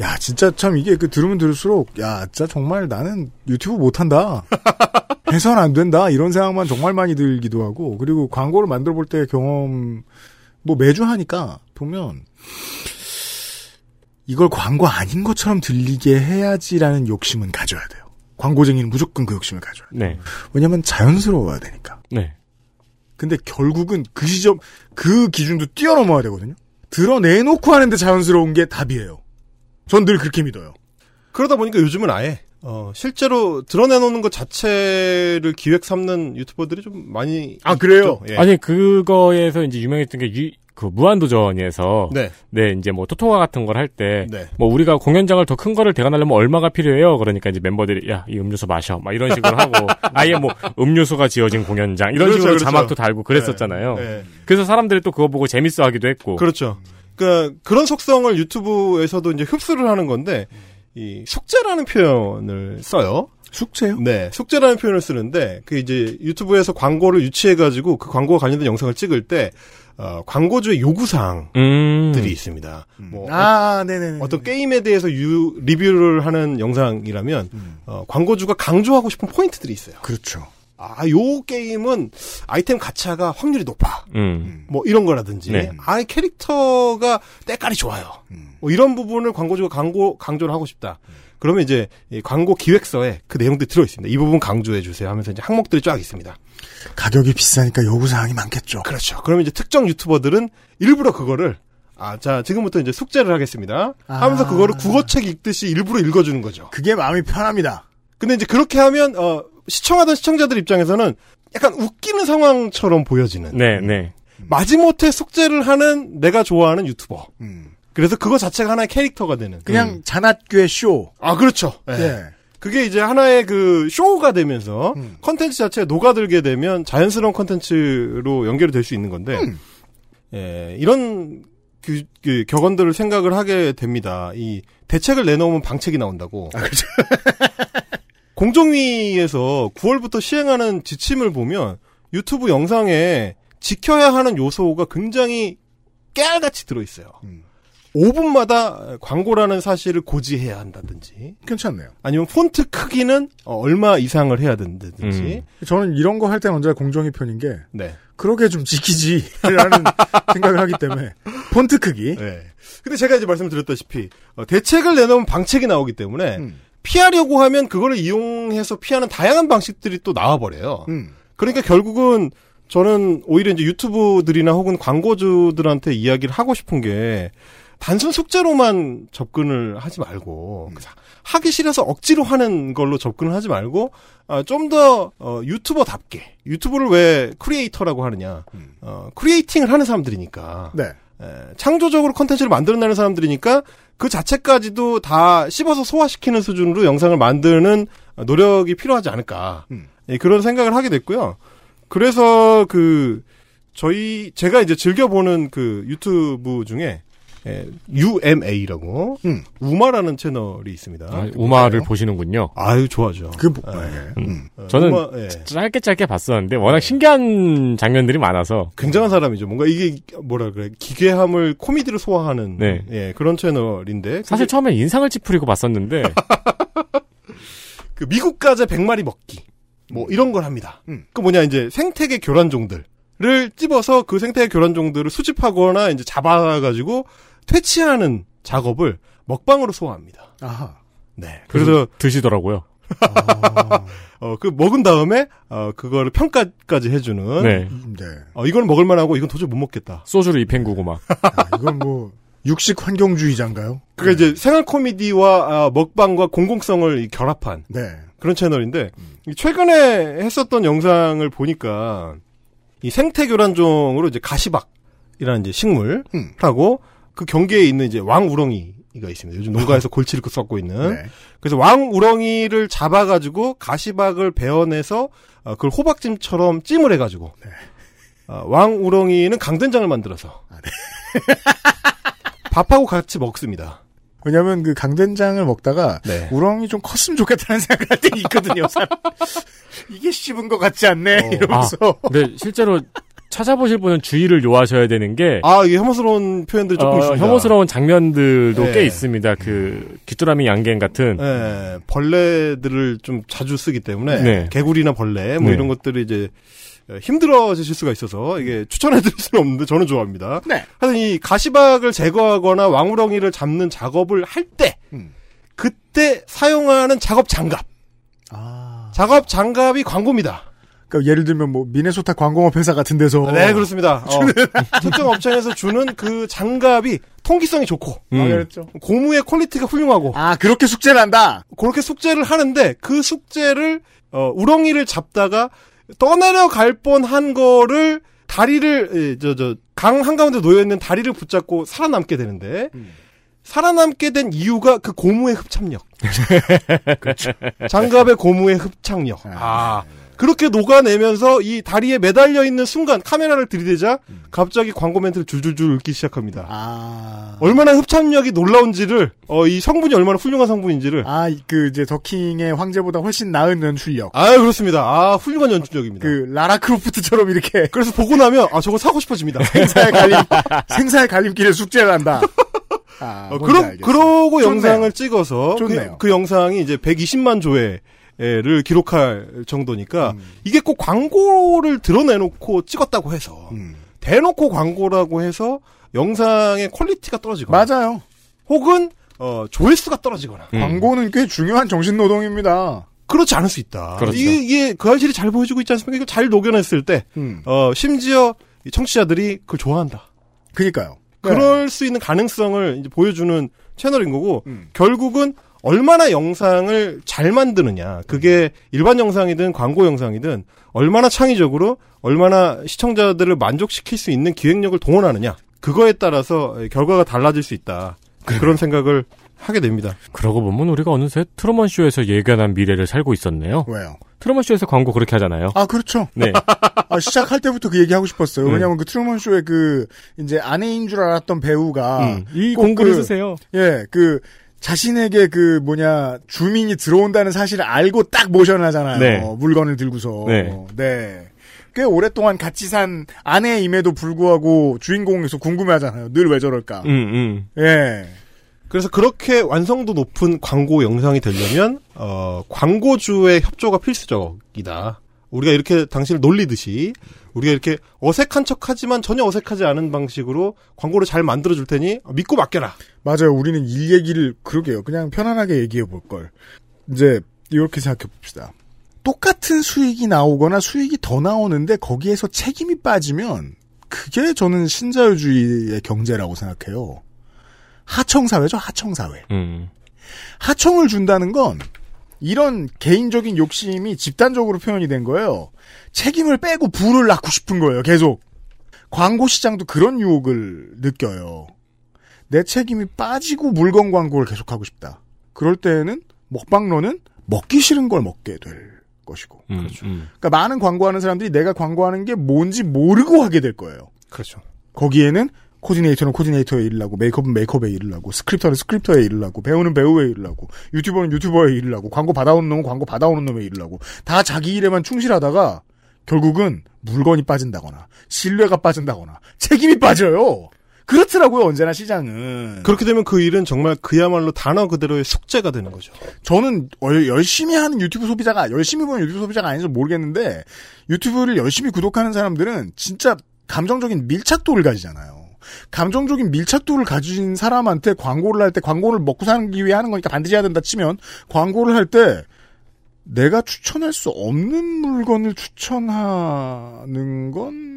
야, 진짜 참 이게 그 들으면 들을수록 야, 진짜 정말 나는 유튜브 못 한다. *laughs* 해선 안 된다. 이런 생각만 정말 많이 들기도 하고 그리고 광고를 만들어 볼 때 경험 뭐 매주 하니까 보면 이걸 광고 아닌 것처럼 들리게 해야지라는 욕심은 가져야 돼요. 광고쟁이는 무조건 그 욕심을 가져야 돼요. 네. 왜냐면 자연스러워야 되니까. 네. 근데 결국은 그 시점, 그 기준도 뛰어넘어야 되거든요. 드러내놓고 하는데 자연스러운 게 답이에요. 전 늘 그렇게 믿어요. 그러다 보니까 요즘은 아예 어, 실제로 드러내놓는 것 자체를 기획 삼는 유튜버들이 좀 많이 아, 그래요? 예. 아니 그거에서 이제 유명했던 게 유, 그 무한도전에서 네. 네 이제 뭐 토토가 같은 걸 할 때 네. 뭐 우리가 공연장을 더 큰 거를 대관하려면 얼마가 필요해요? 그러니까 이제 멤버들이 야 이 음료수 마셔 막 이런 식으로 하고 *laughs* 아예 뭐 음료수가 지어진 공연장 이런 그렇죠, 식으로 그렇죠. 자막도 달고 그랬었잖아요. 네. 그래서 사람들이 또 그거 보고 재밌어 하기도 했고 그렇죠. 그러니까 그런 속성을 유튜브에서도 이제 흡수를 하는 건데 이 숙제라는 표현을 써요. 숙제요? 네, 숙제라는 표현을 쓰는데 그 이제 유튜브에서 광고를 유치해 가지고 그 광고와 관련된 영상을 찍을 때 어, 광고주의 요구 사항들이 음. 있습니다. 뭐 아, 네네네. 어떤 게임에 대해서 유, 리뷰를 하는 영상이라면 음. 어, 광고주가 강조하고 싶은 포인트들이 있어요. 그렇죠. 아, 요 게임은 아이템 가차가 확률이 높아. 음. 뭐 이런 거라든지 네. 아 캐릭터가 때깔이 좋아요. 음. 뭐 이런 부분을 광고주가 광고 강조를 하고 싶다. 그러면 이제 이 광고 기획서에 그 내용들이 들어 있습니다. 이 부분 강조해 주세요 하면서 이제 항목들이 쫙 있습니다. 가격이 비싸니까 요구사항이 많겠죠. 그렇죠. 그러면 이제 특정 유튜버들은 일부러 그거를 아, 자, 지금부터 이제 숙제를 하겠습니다. 하면서 아. 그거를 국어책 읽듯이 일부러 읽어주는 거죠. 그게 마음이 편합니다. 근데 이제 그렇게 하면, 어, 시청하던 시청자들 입장에서는 약간 웃기는 상황처럼 보여지는. 네, 네. 마지못해 숙제를 하는 내가 좋아하는 유튜버. 음. 그래서 그거 자체가 하나의 캐릭터가 되는. 그냥 잔악괴 쇼. 아, 그렇죠. 예. 예. 그게 이제 하나의 그 쇼가 되면서 음. 컨텐츠 자체가 녹아들게 되면 자연스러운 컨텐츠로 연결이 될수 있는 건데, 음. 예, 이런 그, 그 격언들을 생각을 하게 됩니다. 이 대책을 내놓으면 방책이 나온다고. 아, 그렇죠. *laughs* 공정위에서 9월부터 시행하는 지침을 보면 유튜브 영상에 지켜야 하는 요소가 굉장히 깨알같이 들어있어요. 음. 5분마다 광고라는 사실을 고지해야 한다든지, 괜찮네요. 아니면 폰트 크기는 어, 얼마 이상을 해야 된다든지, 저는 이런 거 할 때는 언제나 공정이 편인 게 네. 그러게 좀 지키지라는 *laughs* 생각을 하기 때문에 폰트 크기. 네. 근데 제가 이제 말씀드렸다시피 어, 대책을 내놓으면 방책이 나오기 때문에 음. 피하려고 하면 그거를 이용해서 피하는 다양한 방식들이 또 나와버려요. 음. 그러니까 결국은 저는 오히려 이제 유튜버들이나 혹은 광고주들한테 이야기를 하고 싶은 게 단순 숙제로만 접근을 하지 말고 음. 하기 싫어서 억지로 하는 걸로 접근을 하지 말고 아, 좀더 유튜버답게 유튜브를 왜 크리에이터라고 하느냐 음. 어, creating을 하는 사람들이니까 네. 에, 창조적으로 컨텐츠를 만들어내는 사람들이니까 그 자체까지도 다 씹어서 소화시키는 수준으로 영상을 만드는 노력이 필요하지 않을까 음. 예, 그런 생각을 하게 됐고요. 그래서 그 저희 제가 이제 즐겨 보는 그 유튜브 중에 예, UMA라고 음. 우마라는 채널이 있습니다. 아, 우마를 보시는군요. 아유 좋아죠. 그 뭐, 예. 예. 음. 어, 저는 우마, 예. 짧게 짧게 봤었는데 워낙 신기한 장면들이 많아서 굉장한 사람이죠. 뭔가 이게 뭐라 그래 기괴함을 코미디로 소화하는 네. 예, 그런 채널인데 사실 그게 처음에 인상을 찌푸리고 봤었는데 *laughs* 그 미국 가재 100마리 먹기 뭐 이런 걸 합니다. 음. 그 뭐냐 이제 생태계 교란종들을 찝어서 그 생태계 교란종들을 수집하거나 이제 잡아가지고 퇴치하는 작업을 먹방으로 소화합니다. 아하. 네. 그래서 드시더라고요. 아, *laughs* 어 그 먹은 다음에 어 그거를 평가까지 해주는. 네. 네. 어 이건 먹을 만하고 이건 도저히 못 먹겠다. 소주를 입행구고 막. *laughs* 아, 이건 뭐 육식 환경주의자인가요? 그게 이제 생활 코미디와 아, 먹방과 공공성을 이 결합한 네. 그런 채널인데 최근에 했었던 영상을 보니까 이 생태 교란종으로 이제 가시박 이라는 이제 식물하고 그 경계에 있는 이제 왕우렁이가 있습니다. 요즘 농가에서 *laughs* 골치를 썩고 있는. 네. 그래서 왕우렁이를 잡아가지고 가시박을 베어내서 어, 그걸 호박찜처럼 찜을 해가지고 어, 왕우렁이는 강된장을 만들어서 *laughs* 밥하고 같이 먹습니다. 왜냐면 그 강된장을 먹다가 네. 우렁이 좀 컸으면 좋겠다는 *laughs* 생각할 때 있거든요. 이게 씹은 것 같지 않네 어. 이러면서. 근데 실제로 찾아보실 분은 주의를 요하셔야 되는 게 아 이게 혐오스러운 표현들이 조금 어, 있습니다. 혐오스러운 장면들도 네. 꽤 있습니다. 그 귀뚜라미 양갱 같은 예, 벌레들을 좀 자주 쓰기 때문에 네. 개구리나 벌레 뭐 네. 이런 것들이 이제 힘들어지실 수가 있어서 이게 추천해드릴 수는 없는데 저는 좋아합니다. 네. 하여튼 이 가시박을 제거하거나 왕우렁이를 잡는 작업을 할 때 음. 그때 사용하는 작업 장갑. 아. 작업 장갑이 광고입니다. 그러니까 예를 들면 뭐 미네소타 광공업 회사 같은 데서 네 그렇습니다. *laughs* 어, 특정 업체에서 주는 그 장갑이 통기성이 좋고 음. 아. 고무의 퀄리티가 훌륭하고 아 그렇게 숙제를 한다. 그렇게 숙제를 하는데 그 숙제를 어, 우렁이를 잡다가 떠내려 갈 뻔한 거를 다리를 저 저 강 한가운데 놓여 있는 다리를 붙잡고 살아남게 되는데 살아남게 된 이유가 그 고무의 흡착력. *laughs* 장갑의 고무의 흡착력. 아. 그렇게 녹아내면서 이 다리에 매달려 있는 순간 카메라를 들이대자 갑자기 광고 멘트를 줄줄줄 읽기 시작합니다. 아. 얼마나 흡착력이 놀라운지를 어, 이 성분이 얼마나 훌륭한 성분인지를 아, 그 이제 더킹의 황제보다 훨씬 나은 연출력. 아 그렇습니다. 아 훌륭한 연출력입니다. 그 라라 크로프트처럼 이렇게 그래서 보고 나면 아 저거 사고 싶어집니다. *laughs* 생사의 갈림 생사의 갈림길에 숙제를 한다. 아, 어, 뭔지 그러, 알겠어요. 그러고 좋네요. 영상을 찍어서 좋네요. 그, 그 영상이 이제 120만 조회 를 기록할 정도니까 음. 이게 꼭 광고를 드러내놓고 찍었다고 해서 음. 대놓고 광고라고 해서 영상의 퀄리티가 떨어지거나 맞아요. 혹은 어, 조회수가 떨어지거나 음. 광고는 꽤 중요한 정신 노동입니다. 그렇지 않을 수 있다. 그렇죠. 이게, 이게 그 알실이 잘 보여주고 있지 않습니까? 이거 잘 녹여냈을 때 음. 어, 심지어 이 청취자들이 그걸 좋아한다. 그니까요. 그럴 수 있는 가능성을 이제 보여주는 채널인 거고 음. 결국은 얼마나 영상을 잘 만드느냐 그게 일반 영상이든 광고 영상이든 얼마나 창의적으로 얼마나 시청자들을 만족시킬 수 있는 기획력을 동원하느냐 그거에 따라서 결과가 달라질 수 있다 그런 생각을 하게 됩니다. 그러고 보면 우리가 어느새 트루먼 쇼에서 예견한 미래를 살고 있었네요. 왜요? 트루먼 쇼에서 광고 그렇게 하잖아요. 아, 그렇죠. 네. *laughs* 아, 시작할 때부터 그 얘기 하고 싶었어요. 네. 왜냐면 그 트루먼 쇼의 그 이제 아내인 줄 알았던 배우가 음, 이꼭 공구를 그- 쓰세요. 예, 그 자신에게 그 뭐냐 주민이 들어온다는 사실을 알고 딱 모션을 하잖아요. 네. 물건을 들고서. 네. 네. 꽤 오랫동안 같이 산 아내임에도 불구하고 주인공에서 궁금해하잖아요. 늘 왜 저럴까. 음, 음. 예. 그래서 그렇게 완성도 높은 광고 영상이 되려면 어, 광고주의 협조가 필수적이다. 우리가 이렇게 당신을 놀리듯이 우리가 이렇게 어색한 척하지만 전혀 어색하지 않은 방식으로 광고를 잘 만들어 줄 테니 믿고 맡겨라. 맞아요. 우리는 일 얘기를 그러게요. 그냥 편안하게 얘기해 볼 걸. 이제 이렇게 생각해 봅시다. 똑같은 수익이 나오거나 수익이 더 나오는데 거기에서 책임이 빠지면 그게 저는 신자유주의의 경제라고 생각해요. 하청사회죠, 하청사회. 음. 하청을 준다는 건 이런 개인적인 욕심이 집단적으로 표현이 된 거예요. 책임을 빼고 부를 낳고 싶은 거예요, 계속. 광고 시장도 그런 유혹을 느껴요. 내 책임이 빠지고 물건 광고를 계속하고 싶다. 그럴 때에는 먹방러는 먹기 싫은 걸 먹게 될 것이고. 음, 음. 그러니까 많은 광고하는 사람들이 내가 광고하는 게 뭔지 모르고 하게 될 거예요. 그렇죠. 거기에는 코디네이터는 코디네이터의 일을 하고 메이크업은 메이크업의 일을 하고 스크립터는 스크립터의 일을 하고 배우는 배우의 일을 하고 유튜버는 유튜버의 일을 하고 광고 받아오는 놈은 광고 받아오는 놈의 일을 하고 다 자기 일에만 충실하다가 결국은 물건이 빠진다거나 신뢰가 빠진다거나 책임이 빠져요. 그렇더라고요 언제나 시장은. 그렇게 되면 그 일은 정말 그야말로 단어 그대로의 숙제가 되는 거죠. 저는 얼- 열심히 하는 유튜브 소비자가 열심히 보는 유튜브 소비자가 아닌지 모르겠는데 유튜브를 열심히 구독하는 사람들은 진짜 감정적인 밀착도를 가지잖아요. 감정적인 밀착도를 가진 사람한테 광고를 할 때 광고를 먹고 사기 위해 하는 거니까 반드시 해야 된다 치면 광고를 할 때 내가 추천할 수 없는 물건을 추천하는 건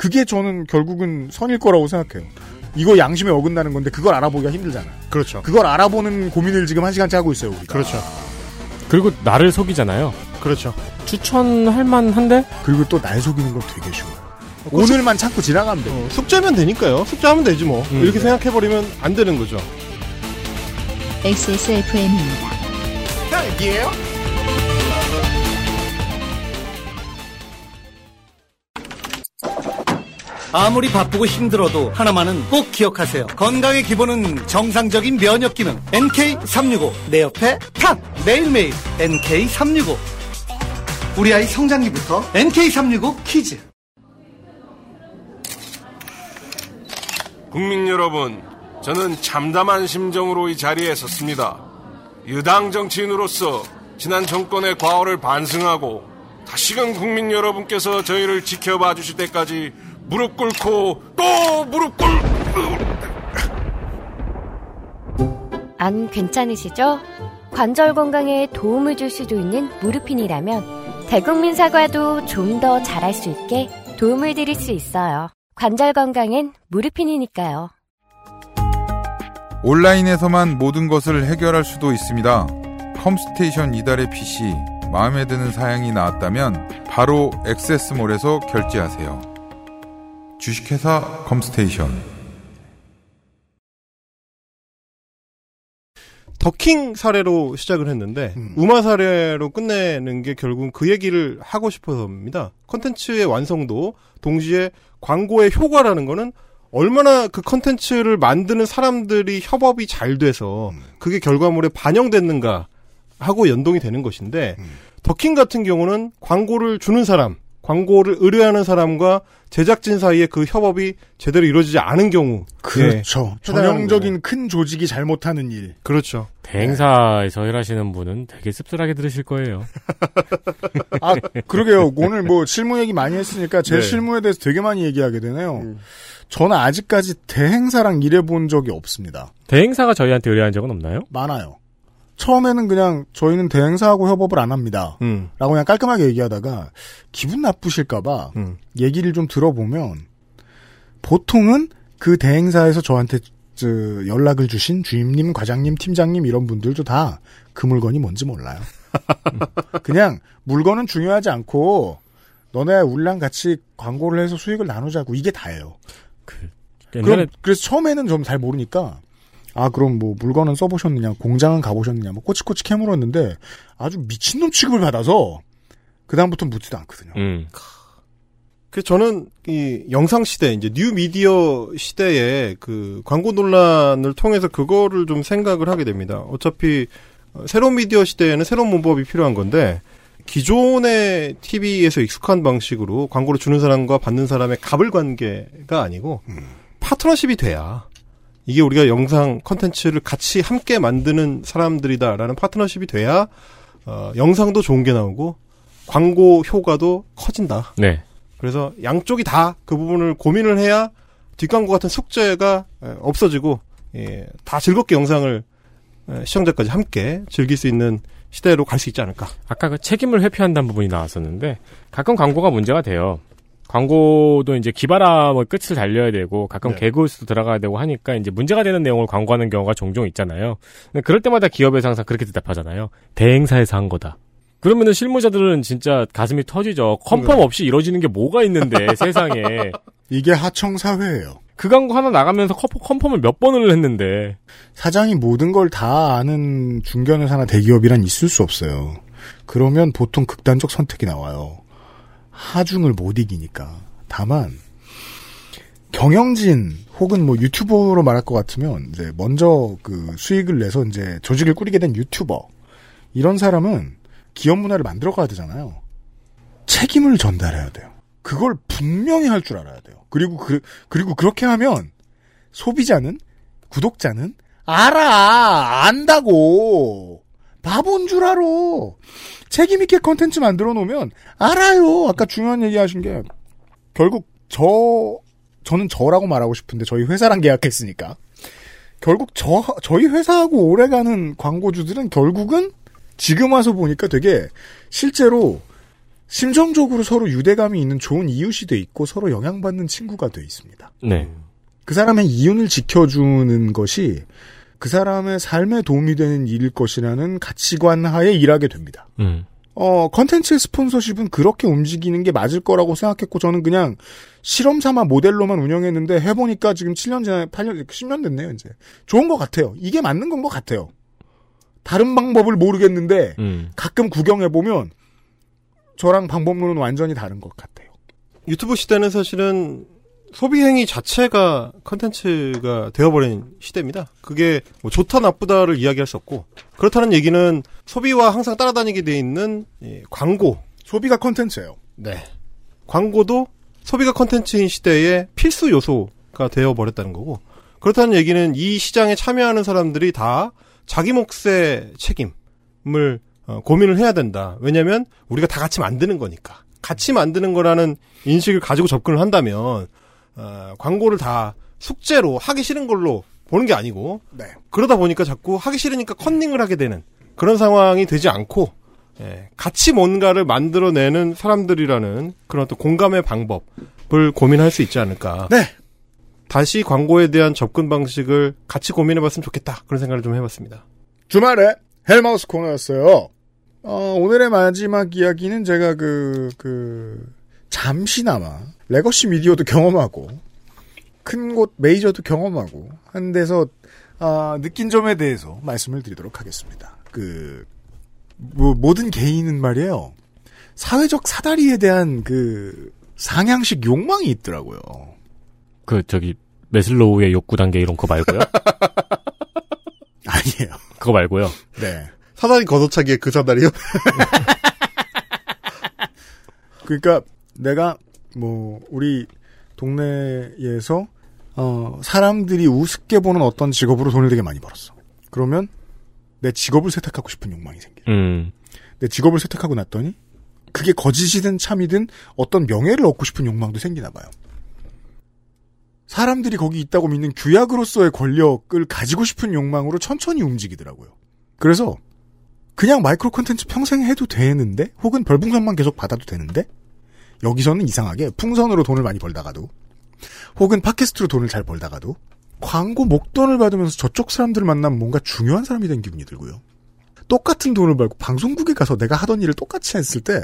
그게 저는 결국은 선일 거라고 생각해요. 이거 양심에 어긋나는 건데 그걸 알아보기가 힘들잖아요. 그렇죠. 그걸 알아보는 고민을 지금 한 시간째 하고 있어요, 우리가. 그렇죠. 그리고 나를 속이잖아요. 그렇죠. 추천할 만한데? 그리고 또 날 속이는 건 되게 쉬워요. 오늘만 참고 지나가면 돼. 어, 숙제면 되니까요. 숙제하면 되지 뭐. 음. 이렇게 생각해버리면 안 되는 거죠. XSFM입니다. 딸기예요? 아무리 바쁘고 힘들어도 하나만은 꼭 기억하세요. 건강의 기본은 정상적인 면역 기능. NK365. 내 옆에 탑! 매일매일 NK365. 우리 아이 성장기부터 NK365 키즈. 국민 여러분, 저는 참담한 심정으로 이 자리에 섰습니다. 유당 정치인으로서 지난 정권의 과오를 반성하고 다시금 국민 여러분께서 저희를 지켜봐 주실 때까지 무릎 꿇고 또 무릎 꿇... 안 괜찮으시죠? 관절 건강에 도움을 줄 수도 있는 무르핀이라면 대국민 사과도 좀 더 잘할 수 있게 도움을 드릴 수 있어요. 관절 건강엔 무르핀이니까요. 온라인에서만 모든 것을 해결할 수도 있습니다. 컴스테이션 이달의 PC 마음에 드는 사양이 나왔다면 바로 액세스몰에서 결제하세요. 주식회사 컴스테이션 더킹 사례로 시작을 했는데 음. 우마 사례로 끝내는 게 결국은 그 얘기를 하고 싶어서입니다. 컨텐츠의 완성도 동시에 광고의 효과라는 거는 얼마나 그 컨텐츠를 만드는 사람들이 협업이 잘 돼서 그게 결과물에 반영됐는가 하고 연동이 되는 것인데 더킹 같은 경우는 광고를 주는 사람, 광고를 의뢰하는 사람과 제작진 사이에 그 협업이 제대로 이루어지지 않은 경우 그렇죠. 예, 해당하는 전형적인 큰 조직이 잘못하는 일. 그렇죠. 대행사에서 일하시는 분은 되게 씁쓸하게 들으실 거예요. *laughs* 아, 그러게요. 오늘 뭐 실무 얘기 많이 했으니까 제 네. 실무에 대해서 되게 많이 얘기하게 되네요. 저는 아직까지 대행사랑 일해본 적이 없습니다. 대행사가 저희한테 의뢰한 적은 없나요? 많아요. 처음에는 그냥 저희는 대행사하고 협업을 안 합니다. 음, 라고 그냥 깔끔하게 얘기하다가 기분 나쁘실까봐 음. 얘기를 좀 들어보면 보통은 그 대행사에서 저한테 저 연락을 주신 주임님, 과장님, 팀장님 이런 분들도 다 그 물건이 뭔지 몰라요. *laughs* 그냥 물건은 중요하지 않고 너네 우리랑 같이 광고를 해서 수익을 나누자고 이게 다예요. 옛날에 그럼 그래서 처음에는 좀 잘 모르니까 아 그럼 뭐 물건은 써보셨느냐 공장은 가보셨느냐 뭐 꼬치꼬치 캐물었는데 아주 미친놈 취급을 받아서 그 다음부터 묻지도 않거든요. 음. 그 저는 이 영상 시대 이제 뉴 미디어 시대에 그 광고 논란을 통해서 그거를 좀 생각을 하게 됩니다. 어차피 어, 새로운 미디어 시대에는 새로운 문법이 필요한 건데 기존의 TV에서 익숙한 방식으로 광고를 주는 사람과 받는 사람의 갑을 관계가 아니고 파트너십이 돼야 이게 우리가 영상 컨텐츠를 같이 함께 만드는 사람들이다라는 파트너십이 돼야 어, 영상도 좋은 게 나오고 광고 효과도 커진다. 네. 그래서 양쪽이 다 그 부분을 고민을 해야 뒷광고 같은 숙제가 에, 없어지고 예, 다 즐겁게 영상을 에, 시청자까지 함께 즐길 수 있는 시대로 갈 수 있지 않을까. 아까 그 책임을 회피한다는 부분이 나왔었는데 가끔 광고가 문제가 돼요. 광고도 이제 기바람의 끝을 달려야 되고 가끔 네. 개그우스도 들어가야 되고 하니까 이제 문제가 되는 내용을 광고하는 경우가 종종 있잖아요. 근데 그럴 때마다 기업에서 항상 그렇게 대답하잖아요. 대행사에서 한 거다. 그러면은 실무자들은 진짜 가슴이 터지죠. 컨펌 없이 이루어지는 게 뭐가 있는데 *laughs* 세상에 이게 하청 사회예요. 그 광고 하나 나가면서 컨펌, 컨펌을 몇 번을 했는데 사장이 모든 걸 다 아는 중견회사나 대기업이란 있을 수 없어요. 그러면 보통 극단적 선택이 나와요. 하중을 못 이기니까. 다만 경영진 혹은 뭐 유튜버로 말할 것 같으면 이제 먼저 그 수익을 내서 이제 조직을 꾸리게 된 유튜버 이런 사람은 기업 문화를 만들어 가야 되잖아요. 책임을 전달해야 돼요. 그걸 분명히 할 줄 알아야 돼요. 그리고 그 그리고 그렇게 하면 소비자는 구독자는 알아 안다고 바본 줄 알아 책임 있게 컨텐츠 만들어 놓으면 알아요 아까 중요한 얘기 하신 게 결국 저 저는 저라고 말하고 싶은데 저희 회사랑 계약했으니까 결국 저 저희 회사하고 오래가는 광고주들은 결국은 지금 와서 보니까 되게 실제로 심정적으로 서로 유대감이 있는 좋은 이웃이 돼 있고 서로 영향받는 친구가 돼 있습니다. 네. 그 사람의 이윤을 지켜주는 것이 그 사람의 삶에 도움이 되는 일일 것이라는 가치관 하에 일하게 됩니다. 음. 어, 컨텐츠의 스폰서십은 그렇게 움직이는 게 맞을 거라고 생각했고, 저는 그냥 실험 삼아 모델로만 운영했는데, 해보니까 지금 7년 전에, 8년, 10년 됐네요, 이제. 좋은 것 같아요. 이게 맞는 건 것 같아요. 다른 방법을 모르겠는데, 음. 가끔 구경해보면, 저랑 방법론은 완전히 다른 것 같아요. 유튜브 시대는 사실은 소비 행위 자체가 컨텐츠가 되어버린 시대입니다. 그게 뭐 좋다 나쁘다를 이야기할 수 없고 그렇다는 얘기는 소비와 항상 따라다니게 돼 있는 예, 광고 소비가 컨텐츠예요. 네. 광고도 소비가 컨텐츠인 시대의 필수 요소가 되어버렸다는 거고 그렇다는 얘기는 이 시장에 참여하는 사람들이 다 자기 몫의 책임을 어, 고민을 해야 된다. 왜냐하면 우리가 다 같이 만드는 거니까. 같이 만드는 거라는 인식을 가지고 접근을 한다면 어, 광고를 다 숙제로 하기 싫은 걸로 보는 게 아니고 네. 그러다 보니까 자꾸 하기 싫으니까 컨닝을 하게 되는 그런 상황이 되지 않고 예, 같이 뭔가를 만들어내는 사람들이라는 그런 어떤 공감의 방법을 고민할 수 있지 않을까. 네. 다시 광고에 대한 접근 방식을 같이 고민해봤으면 좋겠다. 그런 생각을 좀 해봤습니다. 주말에 헬마우스 코너였어요. 어, 오늘의 마지막 이야기는 제가 그, 그, 잠시나마, legacy 미디어도 경험하고, 큰 곳 메이저도 경험하고, 한 데서, 아, 느낀 점에 대해서 말씀을 드리도록 하겠습니다. 그, 뭐, 모든 개인은 말이에요. 사회적 사다리에 대한 그, 상향식 욕망이 있더라고요. 그 저기 메슬로우의 욕구 단계 이런 거 말고요. *laughs* 아니에요. 그거 말고요. 네. 사다리 걷어차기에 그 사다리요? *laughs* 그러니까 내가 뭐 우리 동네에서 어 사람들이 우습게 보는 어떤 직업으로 돈을 되게 많이 벌었어. 그러면 내 직업을 세탁하고 싶은 욕망이 생겨. 음. 내 직업을 세탁하고 났더니 그게 거짓이든 참이든 어떤 명예를 얻고 싶은 욕망도 생기나 봐요. 사람들이 거기 있다고 믿는 규약으로서의 권력을 가지고 싶은 욕망으로 천천히 움직이더라고요. 그래서 그냥 마이크로 콘텐츠 평생 해도 되는데 혹은 별풍선만 계속 받아도 되는데 여기서는 이상하게 풍선으로 돈을 많이 벌다가도 혹은 팟캐스트로 돈을 잘 벌다가도 광고 목돈을 받으면서 저쪽 사람들을 만나면 뭔가 중요한 사람이 된 기분이 들고요. 똑같은 돈을 벌고 방송국에 가서 내가 하던 일을 똑같이 했을 때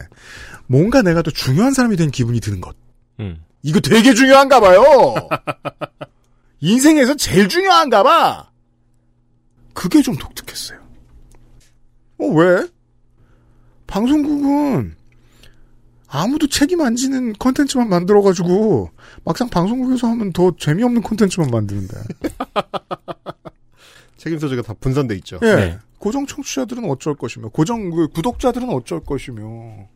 뭔가 내가 더 중요한 사람이 된 기분이 드는 것. 음. 이거 되게 중요한가 봐요. *laughs* 인생에서 제일 중요한가 봐. 그게 좀 독특했어요. 어, 왜? 방송국은 아무도 책임 안 지는 컨텐츠만 만들어가지고 막상 방송국에서 하면 더 재미없는 컨텐츠만 만드는데. *laughs* 책임 소재가 다 분산돼 있죠. 예. 네. 고정 청취자들은 어쩔 것이며, 고정 그 구독자들은 어쩔 것이며,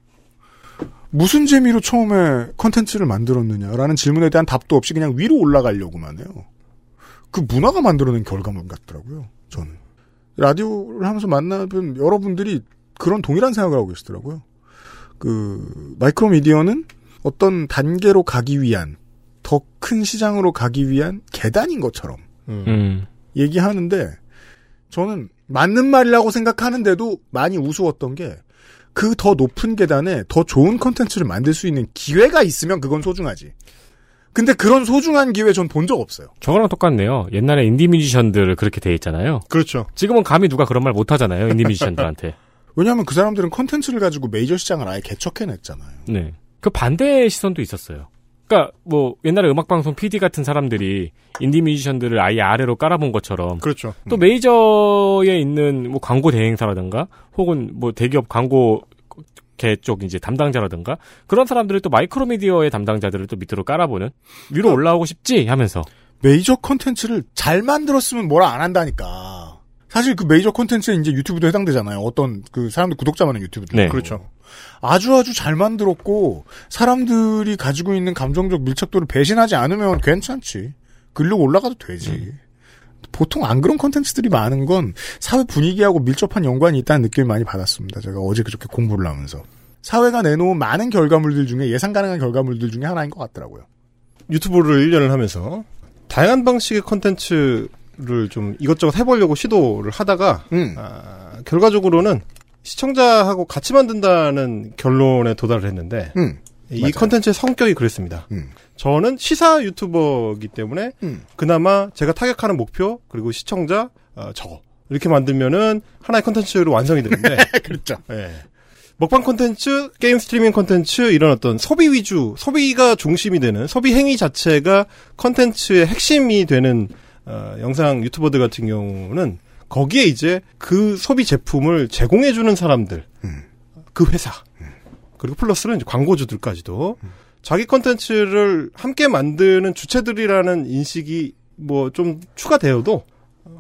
무슨 재미로 처음에 컨텐츠를 만들었느냐라는 질문에 대한 답도 없이 그냥 위로 올라가려고만 해요. 그 문화가 만들어낸 결과물 같더라고요, 저는. 라디오를 하면서 만나본 여러분들이 그런 동일한 생각을 하고 계시더라고요. 그, 마이크로 미디어는 어떤 단계로 가기 위한, 더 큰 시장으로 가기 위한 계단인 것처럼 음. 얘기하는데, 저는 맞는 말이라고 생각하는데도 많이 우스웠던 게, 그 더 높은 계단에 더 좋은 컨텐츠를 만들 수 있는 기회가 있으면 그건 소중하지. 근데 그런 소중한 기회 전 본 적 없어요. 저거랑 똑같네요. 옛날에 인디 뮤지션들 그렇게 돼 있잖아요. 그렇죠. 지금은 감히 누가 그런 말 못 하잖아요. 인디 뮤지션들한테. *laughs* 왜냐하면 그 사람들은 컨텐츠를 가지고 메이저 시장을 아예 개척해냈잖아요. 네. 그 반대의 시선도 있었어요. 그러니까 뭐 옛날에 음악 방송 PD 같은 사람들이 인디 뮤지션들을 아예 아래로 깔아본 것처럼 그렇죠. 또 메이저에 있는 뭐 광고 대행사라든가 혹은 뭐 대기업 광고 쪽 이제 담당자라든가 그런 사람들을 또 마이크로 미디어의 담당자들을 또 밑으로 깔아보는 위로 올라오고 싶지 하면서 메이저 컨텐츠를 잘 만들었으면 뭐라 안 한다니까. 사실 그 메이저 컨텐츠에 이제 유튜브도 해당되잖아요. 어떤 그 사람들 구독자 많은 유튜브들. 네. 그렇죠. 아주 아주 잘 만들었고 사람들이 가지고 있는 감정적 밀착도를 배신하지 않으면 괜찮지. 글로 올라가도 되지. 보통 안 그런 컨텐츠들이 많은 건 사회 분위기하고 밀접한 연관이 있다는 느낌을 많이 받았습니다. 제가 어제 그저께 공부를 하면서. 사회가 내놓은 많은 결과물들 중에 예상 가능한 결과물들 중에 하나인 것 같더라고요. 유튜브를 1년을 하면서 다양한 방식의 컨텐츠 를좀 이것저것 해보려고 시도를 하다가 음. 아, 결과적으로는 시청자하고 같이 만든다는 결론에 도달을 했는데 음. 이. 컨텐츠의 성격이 그랬습니다. 음. 저는 시사 유튜버이기 때문에 음. 그나마 제가 타격하는 목표 그리고 시청자 어, 저거 이렇게 만들면은 하나의 컨텐츠로 완성이 되는데 *laughs* 그렇죠. 예. 먹방 콘텐츠, 게임 스트리밍 콘텐츠 이런 어떤 소비 위주, 소비가 중심이 되는 소비 행위 자체가 콘텐츠의 핵심이 되는 어, 영상 유튜버들 같은 경우는 거기에 이제 그 소비 제품을 제공해 주는 사람들, 그 회사, 그리고 플러스는 이제 광고주들까지도 자기 콘텐츠를 함께 만드는 주체들이라는 인식이 뭐 좀 추가되어도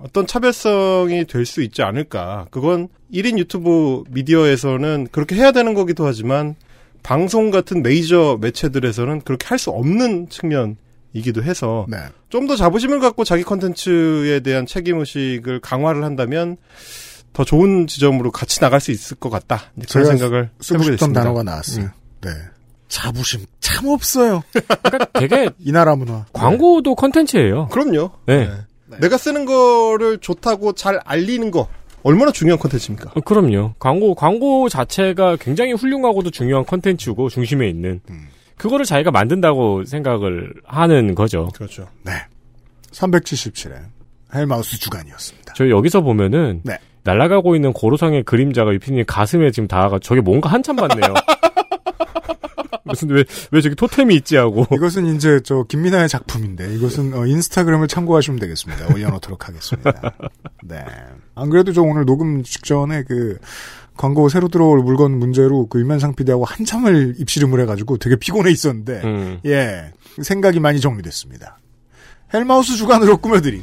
어떤 차별성이 될 수 있지 않을까. 그건 1인 유튜브 미디어에서는 그렇게 해야 되는 거기도 하지만 방송 같은 메이저 매체들에서는 그렇게 할 수 없는 측면이 기도 해서 네. 좀더 자부심을 갖고 자기 콘텐츠에 대한 책임 의식을 강화를 한다면 더 좋은 지점으로 같이 나갈 수 있을 것 같다. 이제 그런 생각을 쓰고 싶던. 단어가 나왔어요. 음. 네. 자부심 참 없어요. 그러니까 되게 *laughs* 이 나라 문화. 광고도 컨텐츠예요. 그럼요. 네. 내가 쓰는 거를 좋다고 잘 알리는 거 얼마나 중요한 콘텐츠입니까? 어, 그럼요. 광고 광고 자체가 굉장히 훌륭하고도 중요한 컨텐츠고 중심에 있는 그거를 자기가 만든다고 생각을 하는 거죠. 그렇죠. 네. 377회 헬마우스 주간이었습니다. 저 여기서 보면은 네. 날아가고 있는 고로상의 그림자가 유피님 가슴에 지금 닿아가 저게 뭔가 한참 봤네요. *laughs* 무슨 왜 왜 저기 토템이 있지 하고 이것은 이제 저 김민아의 작품인데 이것은 어, 인스타그램을 참고하시면 되겠습니다. 올려놓도록 하겠습니다. 네. 안 그래도 저 오늘 녹음 직전에 그 광고 새로 들어올 물건 문제로 그 유면상 PD하고 한참을 입씨름을 해가지고 되게 피곤해 있었는데 음. 예 생각이 많이 정리됐습니다. 헬마우스 주간으로 꾸며드린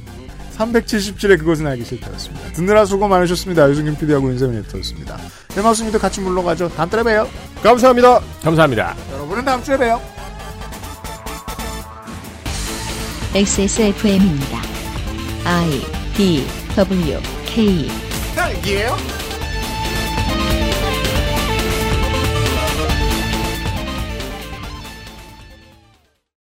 377의 그것은 알기 싫다였습니다. 듣느라 수고 많으셨습니다. 유승균 PD하고 윤세민 에디터였습니다. 헬마우스님도 같이 물러가죠. 다음 달에 봬요. 감사합니다. 감사합니다. 여러분은 다음 주에 봬요. XSFM입니다. I D W K 딸기예요?